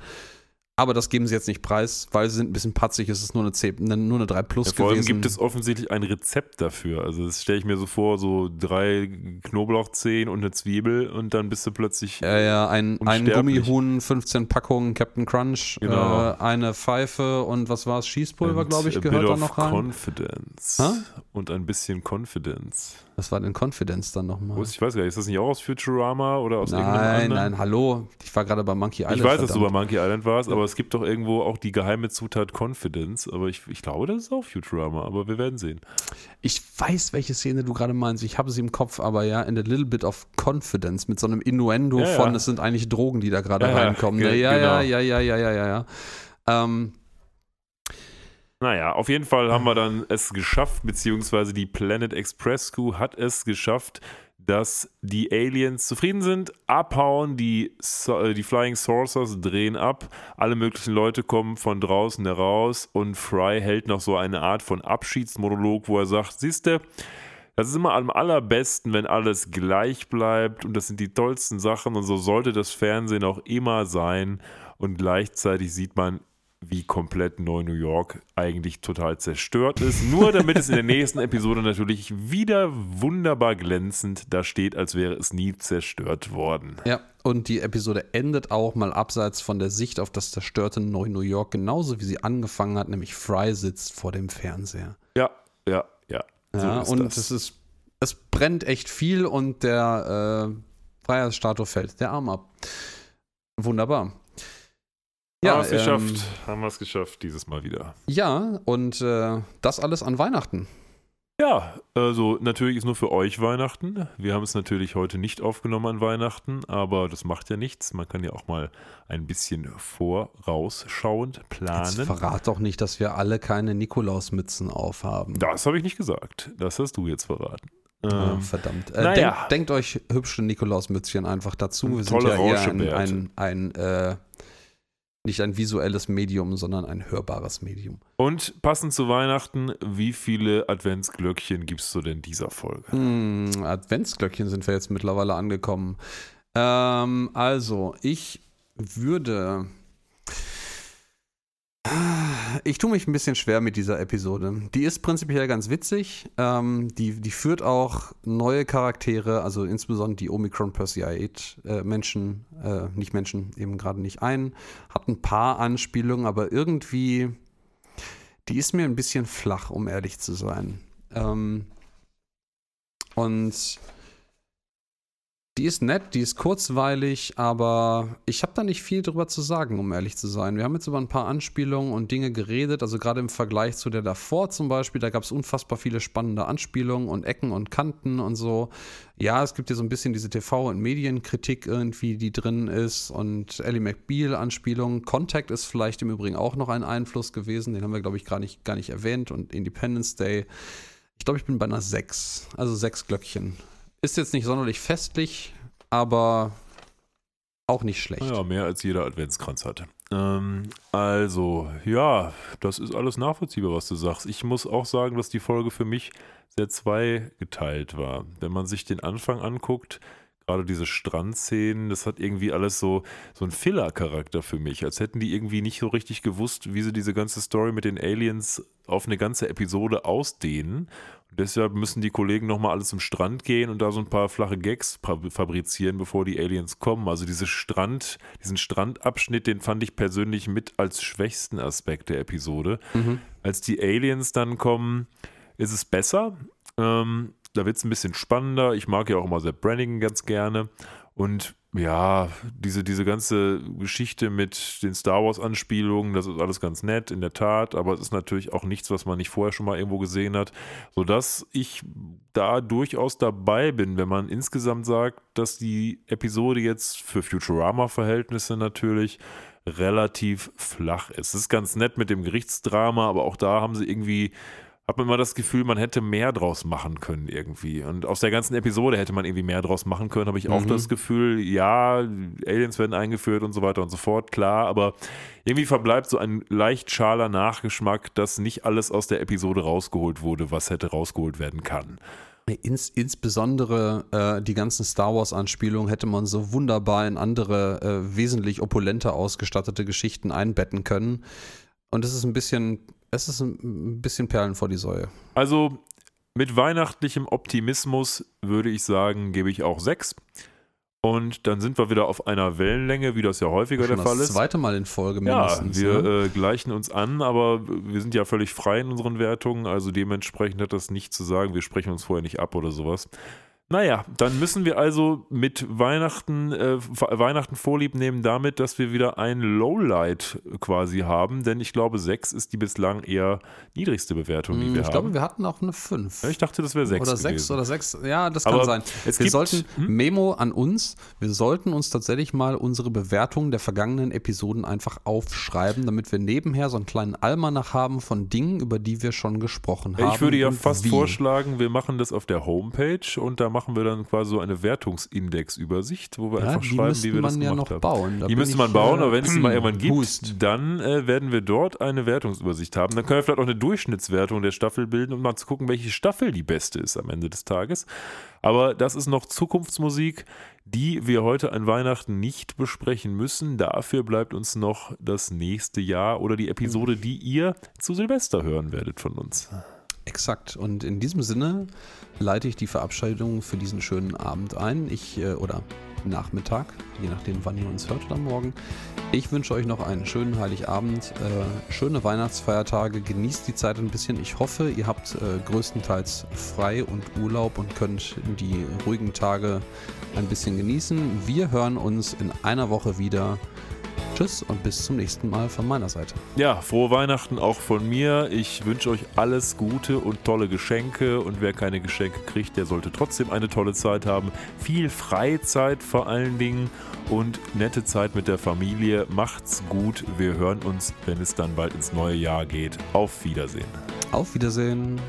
Speaker 2: Aber das geben sie jetzt nicht preis, weil sie sind ein bisschen patzig. Es ist nur eine, C, ne- nur eine 3 Plus
Speaker 1: Ja, vor allem
Speaker 2: gewesen.
Speaker 1: gibt es offensichtlich ein Rezept dafür. Also das stelle ich mir so vor, so drei Knoblauchzehen und eine Zwiebel und dann bist du plötzlich
Speaker 2: Ja, ja, ein, ein. Gummihuhn, 15 Packungen Captain Crunch,
Speaker 1: Genau.
Speaker 2: äh, eine Pfeife und was war es? Schießpulver, glaube ich, gehört da noch rein.
Speaker 1: Confidence.
Speaker 2: Hä?
Speaker 1: Und ein bisschen Confidence.
Speaker 2: Was war denn Confidence dann nochmal?
Speaker 1: Ich weiß gar nicht, ist das nicht auch aus Futurama oder aus irgendeinem
Speaker 2: Nein,
Speaker 1: anderen?
Speaker 2: nein, hallo. Ich war gerade bei Monkey Island.
Speaker 1: Ich weiß, dass du bei
Speaker 2: verdammt.
Speaker 1: Monkey Island warst, aber es gibt doch irgendwo auch die geheime Zutat Confidence. Aber ich, ich glaube, das ist auch Futurama, aber wir werden sehen.
Speaker 2: Ich weiß, welche Szene du gerade meinst. Ich habe sie im Kopf, aber ja, in a little bit of confidence mit so einem Innuendo
Speaker 1: Ja, ja.
Speaker 2: von, es sind eigentlich Drogen, die da gerade
Speaker 1: Ja, ja,
Speaker 2: reinkommen.
Speaker 1: ge-
Speaker 2: Ne? Ja,
Speaker 1: genau.
Speaker 2: ja, ja, ja, ja, ja, ja, ja. Ähm,
Speaker 1: Naja, auf jeden Fall haben wir dann es geschafft, beziehungsweise die Planet Express Crew hat es geschafft, dass die Aliens zufrieden sind, abhauen, die, äh, die Flying Saucers drehen ab, alle möglichen Leute kommen von draußen heraus und Fry hält noch so eine Art von Abschiedsmonolog, wo er sagt, siehste, das ist immer am allerbesten, wenn alles gleich bleibt und das sind die tollsten Sachen und so sollte das Fernsehen auch immer sein und gleichzeitig sieht man, wie komplett Neu-New York eigentlich total zerstört ist. Nur damit es in der nächsten Episode natürlich wieder wunderbar glänzend da steht, als wäre es nie zerstört worden.
Speaker 2: ja, und die Episode endet auch mal abseits von der Sicht auf das zerstörte Neu-New York, genauso wie sie angefangen hat, nämlich Fry sitzt vor dem Fernseher.
Speaker 1: Ja, ja, ja.
Speaker 2: Ja,
Speaker 1: so ist
Speaker 2: und
Speaker 1: das.
Speaker 2: es ist, es brennt echt viel und der äh, Freiheitsstatue fällt der Arm ab. Wunderbar.
Speaker 1: Haben wir es
Speaker 2: ähm,
Speaker 1: geschafft. Haben wir es geschafft, dieses Mal wieder.
Speaker 2: Ja, und äh, das alles an Weihnachten.
Speaker 1: Ja, also natürlich ist nur für euch Weihnachten. Wir haben es natürlich heute nicht aufgenommen an Weihnachten, aber das macht ja nichts. Man kann ja auch mal ein bisschen vorausschauend planen. Jetzt
Speaker 2: verrat doch nicht, dass wir alle keine Nikolausmützen aufhaben.
Speaker 1: Das habe ich nicht gesagt. Das hast du jetzt verraten.
Speaker 2: Oh, verdammt. Äh, naja. denkt, denkt, euch hübsche Nikolausmützchen einfach dazu. Wir sind ja eher ein, ein, ein äh, nicht ein visuelles Medium, sondern ein hörbares Medium.
Speaker 1: Und passend zu Weihnachten, wie viele Adventsglöckchen gibst du denn dieser Folge?
Speaker 2: Mm, Adventsglöckchen sind wir jetzt mittlerweile angekommen. Ähm, also, ich würde ich tue mich ein bisschen schwer mit dieser Episode. Die ist prinzipiell ganz witzig. Ähm, die, die führt auch neue Charaktere, also insbesondere die Omicron Perseid äh, Menschen, äh, nicht Menschen, eben gerade nicht ein. Hat ein paar Anspielungen, aber irgendwie, die ist mir ein bisschen flach, um ehrlich zu sein. Ähm, und die ist nett, die ist kurzweilig, aber ich habe da nicht viel drüber zu sagen, um ehrlich zu sein. Wir haben jetzt über ein paar Anspielungen und Dinge geredet, also gerade im Vergleich zu der davor zum Beispiel, da gab es unfassbar viele spannende Anspielungen und Ecken und Kanten und so. Ja, es gibt hier so ein bisschen diese TV- und Medienkritik irgendwie, die drin ist und Ellie McBeal-Anspielungen. Contact ist vielleicht im Übrigen auch noch ein Einfluss gewesen, den haben wir, glaube ich, gar nicht, gar nicht erwähnt und Independence Day. Ich glaube, ich bin bei einer 6, also 6 Glöckchen. Ist jetzt nicht sonderlich festlich, aber auch nicht schlecht.
Speaker 1: Ja, mehr als jeder Adventskranz hatte. Ähm, also, ja, das ist alles nachvollziehbar, was du sagst. Ich muss auch sagen, dass die Folge für mich sehr zweigeteilt war. Wenn man sich den Anfang anguckt, gerade diese Strandszenen, das hat irgendwie alles so, so einen Filler-Charakter für mich. Als hätten die irgendwie nicht so richtig gewusst, wie sie diese ganze Story mit den Aliens auf eine ganze Episode ausdehnen. Deshalb müssen die Kollegen nochmal alles zum Strand gehen und da so ein paar flache Gags fabrizieren, bevor die Aliens kommen. Also diese Strand, diesen Strandabschnitt, den fand ich persönlich mit als schwächsten Aspekt der Episode. Mhm. Als die Aliens dann kommen, ist es besser. Ähm, da wird es ein bisschen spannender. Ich mag ja auch immer Sepp Brannigan ganz gerne. Und ja, diese, diese ganze Geschichte mit den Star Wars-Anspielungen, das ist alles ganz nett, in der Tat, aber es ist natürlich auch nichts, was man nicht vorher schon mal irgendwo gesehen hat, sodass ich da durchaus dabei bin, wenn man insgesamt sagt, dass die Episode jetzt für Futurama-Verhältnisse natürlich relativ flach ist. Es ist ganz nett mit dem Gerichtsdrama, aber auch da haben sie irgendwie hat man immer das Gefühl, man hätte mehr draus machen können irgendwie. Und aus der ganzen Episode hätte man irgendwie mehr draus machen können, habe ich auch mhm. das Gefühl, ja, Aliens werden eingeführt und so weiter und so fort, klar, aber irgendwie verbleibt so ein leicht schaler Nachgeschmack, dass nicht alles aus der Episode rausgeholt wurde, was hätte rausgeholt werden kann.
Speaker 2: Ins, insbesondere äh, die ganzen Star Wars-Anspielungen hätte man so wunderbar in andere, äh, wesentlich opulenter ausgestattete Geschichten einbetten können. Und es ist ein bisschen es ist ein bisschen Perlen vor die Säue.
Speaker 1: Also mit weihnachtlichem Optimismus würde ich sagen, gebe ich auch sechs. Und dann sind wir wieder auf einer Wellenlänge, wie das ja häufiger der Fall ist.
Speaker 2: Das zweite Mal in Folge
Speaker 1: mindestens. Ja, wir ne? äh, gleichen uns an, aber wir sind ja völlig frei in unseren Wertungen, also dementsprechend hat das nichts zu sagen. Wir sprechen uns vorher nicht ab oder sowas. Naja, dann müssen wir also mit Weihnachten, äh, Weihnachten Vorlieb nehmen damit, dass wir wieder ein Lowlight quasi haben, denn ich glaube, 6 ist die bislang eher niedrigste Bewertung, die hm, wir
Speaker 2: ich
Speaker 1: haben.
Speaker 2: Ich glaube, wir hatten auch eine 5.
Speaker 1: Ja, ich dachte, das wäre 6.
Speaker 2: Oder 6 oder 6, ja, das kann Aber sein. wir gibt, sollten, hm? Memo an uns, wir sollten uns tatsächlich mal unsere Bewertungen der vergangenen Episoden einfach aufschreiben, damit wir nebenher so einen kleinen Almanach haben von Dingen, über die wir schon gesprochen haben.
Speaker 1: Ich würde ja fast wie. vorschlagen, wir machen das auf der Homepage und da machen wir dann quasi so eine Wertungsindexübersicht, wo wir ja, einfach schreiben, wie wir das gemacht ja noch haben.
Speaker 2: Bauen.
Speaker 1: Da die müsste man bauen, aber wenn es die mal irgendwann gibt, Hust. dann äh, werden wir dort eine Wertungsübersicht haben. Dann können wir vielleicht auch eine Durchschnittswertung der Staffel bilden, um mal zu gucken, welche Staffel die beste ist am Ende des Tages. Aber das ist noch Zukunftsmusik, die wir heute an Weihnachten nicht besprechen müssen. Dafür bleibt uns noch das nächste Jahr oder die Episode, die ihr zu Silvester hören werdet von uns.
Speaker 2: Exakt. Und in diesem Sinne leite ich die Verabschiedung für diesen schönen Abend ein. Ich, äh, oder Nachmittag, je nachdem, wann ihr uns hört oder morgen. Ich wünsche euch noch einen schönen Heiligabend, äh, schöne Weihnachtsfeiertage, genießt die Zeit ein bisschen. Ich hoffe, ihr habt äh, größtenteils frei und Urlaub und könnt die ruhigen Tage ein bisschen genießen. Wir hören uns in einer Woche wieder. Tschüss und bis zum nächsten Mal von meiner Seite.
Speaker 1: Ja, frohe Weihnachten auch von mir. Ich wünsche euch alles Gute und tolle Geschenke. Und wer keine Geschenke kriegt, der sollte trotzdem eine tolle Zeit haben. Viel Freizeit vor allen Dingen und nette Zeit mit der Familie. Macht's gut. Wir hören uns, wenn es dann bald ins neue Jahr geht. Auf Wiedersehen.
Speaker 2: Auf Wiedersehen.